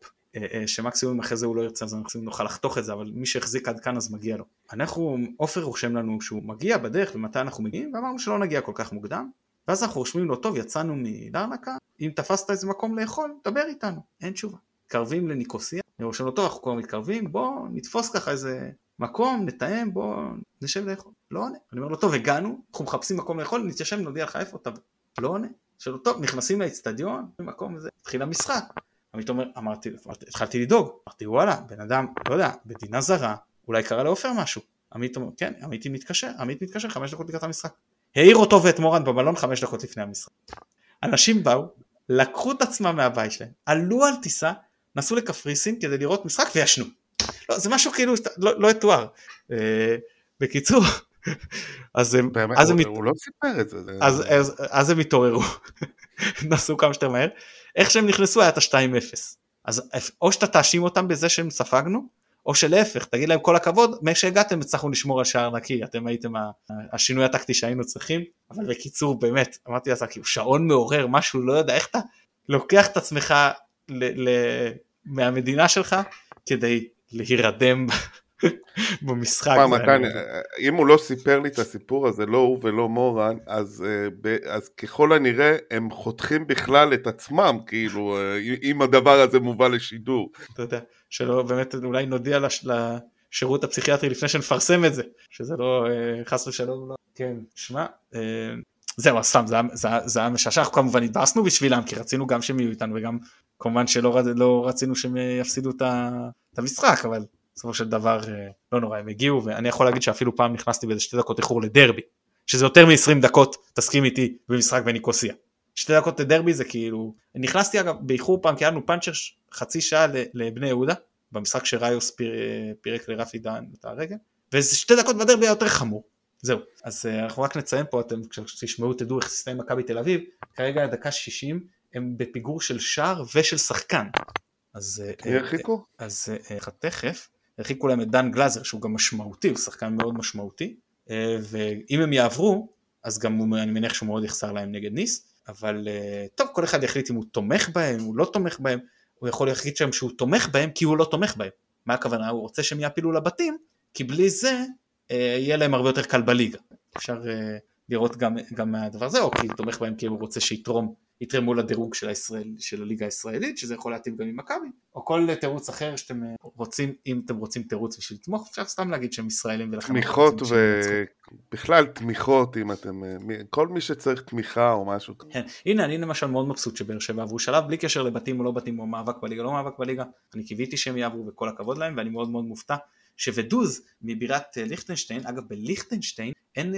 שמקסימום אחרי זה הוא לא ירצה אז מקסימום נוכל לחתוך את זה אבל מי שהחזיק עד כאן אז מגיע לו. אנחנו, עופר רושם לנו שהוא מגיע בדרך ומתי אנחנו מגיעים ואמרנו שלא נגיע כל כך מוקדם ואז אנחנו רושמים לו טוב יצאנו מלרנקה אם תפסת איזה מקום לאכול דבר איתנו אין תשובה. מתקרבים לניקוסיה רושם לו טוב אנחנו כבר מתקרבים בוא נתפוס ככה איזה מקום נתאם בוא נשב לאכול לא עונה אני אומר לו טוב הגענו אנחנו מחפשים מקום לאכול נתיישב נודיע לך איפה תבוא לא עונה. שאלו טוב נכנסים לאצטדיון במקום הזה התחיל המשחק עמית אומר, אמרתי, התחלתי לדאוג, אמרתי וואלה, בן אדם, לא יודע, מדינה זרה, אולי קרה לעופר משהו. עמית אומר, כן, עמית מתקשר, עמית מתקשר חמש דקות לקראת המשחק. העיר אותו ואת מורן במלון חמש דקות לפני המשחק. אנשים באו, לקחו את עצמם מהבית שלהם, עלו על טיסה, נסעו לקפריסין כדי לראות משחק וישנו. לא, זה משהו כאילו לא, לא יתואר. אה, בקיצור, אז הם, באמת, אז הוא, הם, הוא לא סיפר את זה. אז, אז, אז הם התעוררו, נסעו כמה שיותר מהר, איך שהם נכנסו היה את ה-2-0. אז או שאתה תאשים אותם בזה שהם ספגנו, או שלהפך, תגיד להם כל הכבוד, מאיך הצלחנו לשמור על שער נקי, אתם הייתם השינוי הטקטי שהיינו צריכים, אבל בקיצור באמת, אמרתי לעצמי, כאילו שעון מעורר, משהו, לא יודע, איך אתה לוקח את עצמך ל- ל- מהמדינה שלך כדי להירדם במשחק. מה, מתן, אם הוא לא סיפר לי את הסיפור הזה, לא הוא ולא מורן, אז, אה, אז ככל הנראה הם חותכים בכלל את עצמם, כאילו, אה, אם הדבר הזה מובא לשידור. אתה יודע, שלא באמת אולי נודיע לש, לשירות הפסיכיאטרי לפני שנפרסם את זה, שזה לא, אה, חס ושלום, לא. כן, שמע, זהו, סתם, זה, היה משעשע, אנחנו כמובן התבאסנו בשבילם, כי רצינו גם שהם יהיו איתנו, וגם כמובן שלא לא רצינו שהם יפסידו את המשחק, אבל בסופו של דבר אה, לא נורא הם הגיעו ואני יכול להגיד שאפילו פעם נכנסתי באיזה שתי דקות איחור לדרבי שזה יותר מ-20 דקות, תסכים איתי, במשחק בניקוסיה. שתי דקות לדרבי זה כאילו, נכנסתי אגב באיחור פעם כי היה לנו פאנצ'ר חצי שעה לבני יהודה, במשחק שריוס פיר, פירק לרפי דן את הרגל, וזה שתי דקות בדרבי היה יותר חמור. זהו, אז uh, אנחנו רק נציין פה, אתם כשתשמעו תדעו איך תסתיים מכבי תל אביב, כרגע דקה 60 הם בפיגור של שער ושל שחקן. אז... מי אה, הרחיקו? אז תכף, הרחיקו להם את דן גלאזר שהוא גם משמעותי, הוא שחקן מאוד משמעותי, ואם הם יעברו, אז גם אני מניח שהוא מאוד יחסר להם נגד ניס, אבל טוב, כל אחד יחליט אם הוא תומך בהם, הוא לא תומך בהם, הוא יכול להחליט שם שהוא תומך בהם כי הוא לא תומך בהם. מה הכוונה? הוא רוצה שהם יעפילו לבתים, כי בלי זה אה, יהיה להם הרבה יותר קל בליגה. אפשר אה, לראות גם, גם מהדבר הזה, או כי הוא תומך בהם כי הוא רוצה שיתרום יתרמו לדירוג של, הישראל, של הליגה הישראלית, שזה יכול להתאים גם עם מכבי, או כל תירוץ אחר שאתם אה, רוצים, אם אתם רוצים תירוץ בשביל לתמוך, אפשר סתם להגיד שהם ישראלים ולכן... תמיכות ובכלל תמיכות, אם אתם, אה, כל מי שצריך תמיכה או משהו. כן, הנה אני למשל מאוד מבסוט שבאר שבע עברו שלב בלי קשר לבתים או לא בתים או מאבק בליגה, לא מאבק בליגה, אני קיוויתי שהם יעברו וכל הכבוד להם ואני מאוד מאוד מופתע שוודוז מבירת אה, ליכטנשטיין, אגב בליכטנשטיין אין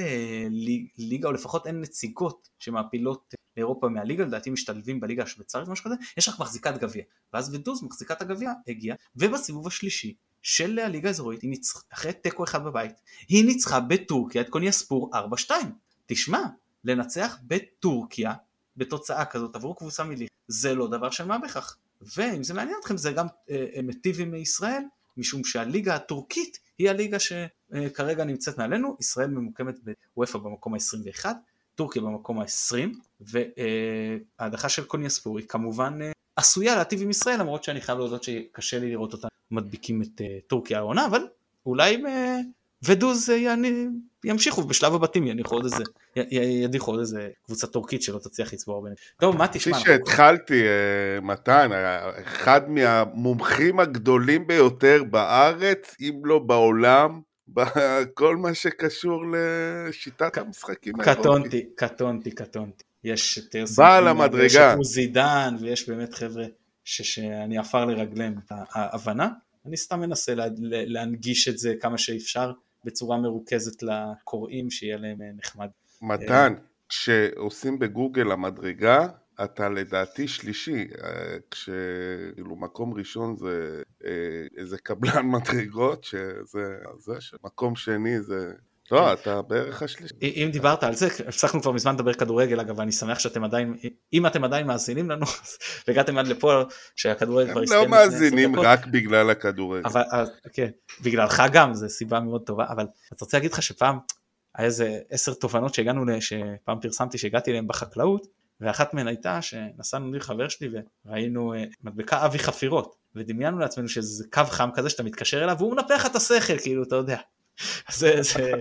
ליגה או לפחות אין נציגות שמעפילות לאירופה מהליגה, לדעתי משתלבים בליגה השוויצרית משהו כזה, יש רק מחזיקת גביע. ואז ודוז מחזיקת הגביע הגיעה, ובסיבוב השלישי של הליגה האזורית, היא ניצחה, אחרי תיקו אחד בבית, היא ניצחה בטורקיה את קוניאספור 4-2. תשמע, לנצח בטורקיה בתוצאה כזאת עבור קבוצה מליגה, זה לא דבר של מה בכך. ואם זה מעניין אתכם זה גם אה, אה מטיב עם ישראל, משום שהליגה הטורקית היא הליגה שכרגע נמצאת מעלינו, ישראל ממוקמת בוופא במקום ה-21, טורקיה במקום ה-20 וההדחה של קוניאספור היא כמובן אה, עשויה להטיב עם ישראל למרות שאני חייב להודות שקשה לי לראות אותם מדביקים את אה, טורקיה העונה אבל אולי אה, ודוז ימשיכו בשלב הבתים יניחו עוד איזה ידיחו עוד איזה קבוצה טורקית שלא תצליח לצבור ביניהם. טוב מה תשמע. כפי שהתחלתי מתן אחד מהמומחים הגדולים ביותר בארץ אם לא בעולם בכל מה שקשור לשיטת המשחקים האירופית. קטונתי, קטונתי, קטונתי. יש את המדרגה. יש את עוזידן ויש באמת חבר'ה ש, שאני עפר לרגליהם את ההבנה. אני סתם מנסה לה, להנגיש את זה כמה שאפשר בצורה מרוכזת לקוראים שיהיה להם אה, נחמד. מתן, כשעושים בגוגל המדרגה, אתה לדעתי שלישי, אה, כשכאילו מקום ראשון זה אה, איזה קבלן מדרגות, שזה זה, שמקום שני זה... לא, כן. אתה בערך השלישי. אם דיברת על זה, הפסקנו כבר מזמן לדבר כדורגל אגב, ואני שמח שאתם עדיין, אם אתם עדיין מאזינים לנו, והגעתם עד לפה שהכדורגל כבר הסתיים. הם לא מאזינים רק בגלל הכדורגל. אבל, כן, בגללך גם, זו סיבה מאוד טובה, אבל אני רוצה להגיד לך שפעם, היה איזה עשר תובנות שהגענו, שפעם פרסמתי שהגעתי אליהן בחקלאות, ואחת מהן הייתה שנסענו לי חבר שלי וראינו uh, מדבקה אבי חפירות ודמיינו לעצמנו שזה קו חם כזה שאתה מתקשר אליו והוא מנפח את השכל כאילו אתה יודע. זה, זה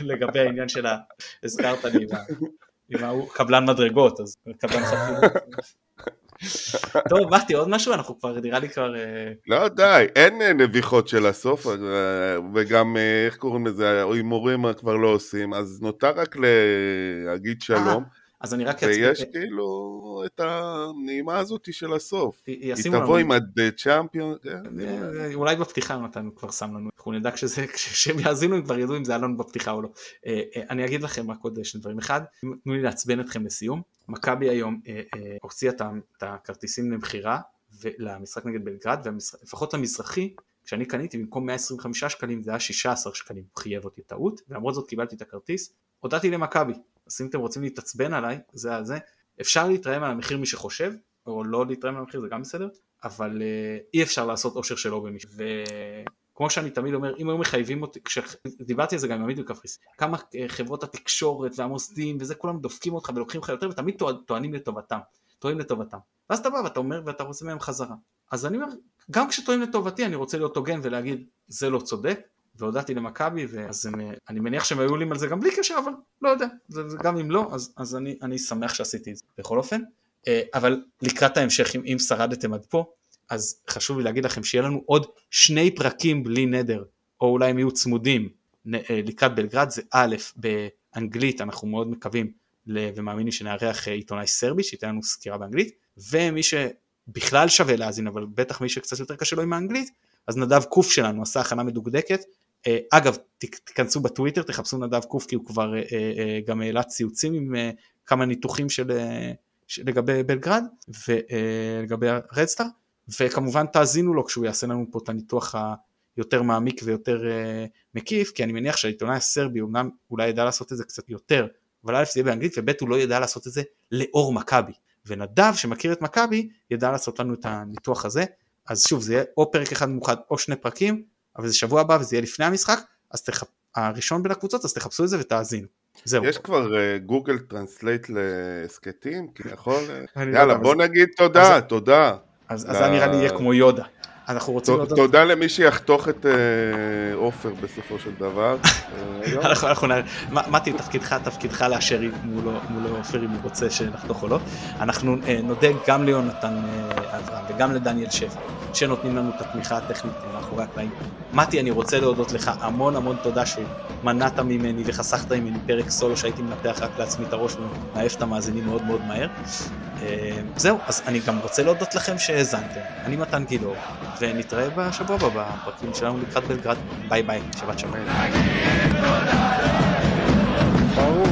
לגבי העניין של ה... הזכרת לי עם הקבלן מדרגות אז קבלן חפירות. טוב, באתי עוד משהו? אנחנו כבר, נראה לי כבר... אה, לא, די, אין אה, נביחות של הסוף, וגם, איך קוראים לזה, הימורים כבר לא עושים, אז נותר רק להגיד שלום. אז אני רק אצביע... ויש כאילו את הנעימה הזאת של הסוף. היא תבוא עם הצ'אמפיון. כן, אה, אולי בפתיחה נתנו כבר שם לנו, אנחנו נדע כשהם יאזינו הם כבר ידעו אם זה היה לנו בפתיחה או לא. אה, אה, אני אגיד לכם רק עוד שני דברים. אחד, תנו לי לעצבן אתכם לסיום. מכבי היום הוציאה את הכרטיסים למכירה למשחק נגד בלגרד, ולפחות למזרחי, כשאני קניתי במקום 125 שקלים זה היה 16 שקלים, חייב אותי טעות, ולמרות זאת קיבלתי את הכרטיס, הודעתי למכבי, אז אם אתם רוצים להתעצבן עליי, זה על זה, אפשר להתרעם על המחיר מי שחושב, או לא להתרעם על המחיר זה גם בסדר, אבל uh, אי אפשר לעשות אושר שלא במישהו. וכמו שאני תמיד אומר, אם היו מחייבים אותי, כשדיברתי על זה גם עם עמית בקפריס, כמה uh, חברות התקשורת והמוסדים וזה, כולם דופקים אותך ולוקחים לך יותר, ותמיד טוענים לטובתם, טועים לטובתם. ואז אתה בא ואתה אומר ואתה רוצה מהם חזרה. אז אני אומר, גם כשטועים לטובתי אני רוצה להיות הוגן ולהגיד, זה לא צודק, והודעתי למכבי, ואז הם, אני מניח שהם היו עולים על זה גם בלי קשר, אבל לא יודע, זה, זה, גם אם לא, אז, אז אני, אני שמח שעשיתי את זה. בכל אופן, אה, אבל לקראת ההמשך, אם, אם שרדתם עד פה, אז חשוב לי להגיד לכם שיהיה לנו עוד שני פרקים בלי נדר, או אולי הם יהיו צמודים אה, לקראת בלגרד, זה א', באנגלית, אנחנו מאוד מקווים ומאמינים שנארח אה, עיתונאי סרבי, שייתן לנו סקירה באנגלית, ומי שבכלל שווה להאזין, אבל בטח מי שקצת יותר קשה לו עם האנגלית, אז נדב קוף שלנו עשה הכנה מדוקדקת. אה, אגב, תיכנסו בטוויטר, תחפשו נדב קוף כי הוא כבר אה, אה, גם העלה ציוצים עם כמה ניתוחים של, של לגבי בלגרד ולגבי הרדסטאר, וכמובן תאזינו לו כשהוא יעשה לנו פה את הניתוח היותר מעמיק ויותר מקיף, כי אני מניח שהעיתונאי הסרבי גם אולי ידע לעשות את זה קצת יותר, אבל א' זה יהיה באנגלית וב' הוא לא ידע לעשות את זה לאור מכבי, ונדב שמכיר את מכבי ידע לעשות לנו את הניתוח הזה, אז שוב זה יהיה או פרק אחד מאוחד או שני פרקים, אבל זה שבוע הבא וזה יהיה לפני המשחק, אז תח... הראשון בין הקבוצות, אז תחפשו את זה ותאזינו. זהו. יש כבר Google uh, Translate להסכתים? כביכול? יאללה, בוא נגיד תודה, תודה. אז זה נראה לי יהיה כמו יודה. אנחנו רוצים להודות... תודה למי שיחתוך את אה, עופר בסופו של דבר. אה, אנחנו נראה, מתי תפקידך, תפקידך לאשר מול עופר אם הוא רוצה שנחתוך או לא. אנחנו אה, נודה גם ליונתן אברהם וגם לדניאל שפע, שנותנים לנו את התמיכה הטכנית מאחורי הקלעים. מתי, אני רוצה להודות לך המון המון תודה שמנעת ממני וחסכת ממני פרק סולו שהייתי מנתח רק לעצמי את הראש ומעייף את המאזינים מאוד מאוד מהר. זהו, אז אני גם רוצה להודות לכם שהאזנתם. אני מתן גילאור. ונתראה בשבוע הבא בפרקים שלנו לקראת בלגרד. ביי ביי, שבת שלום. ברור.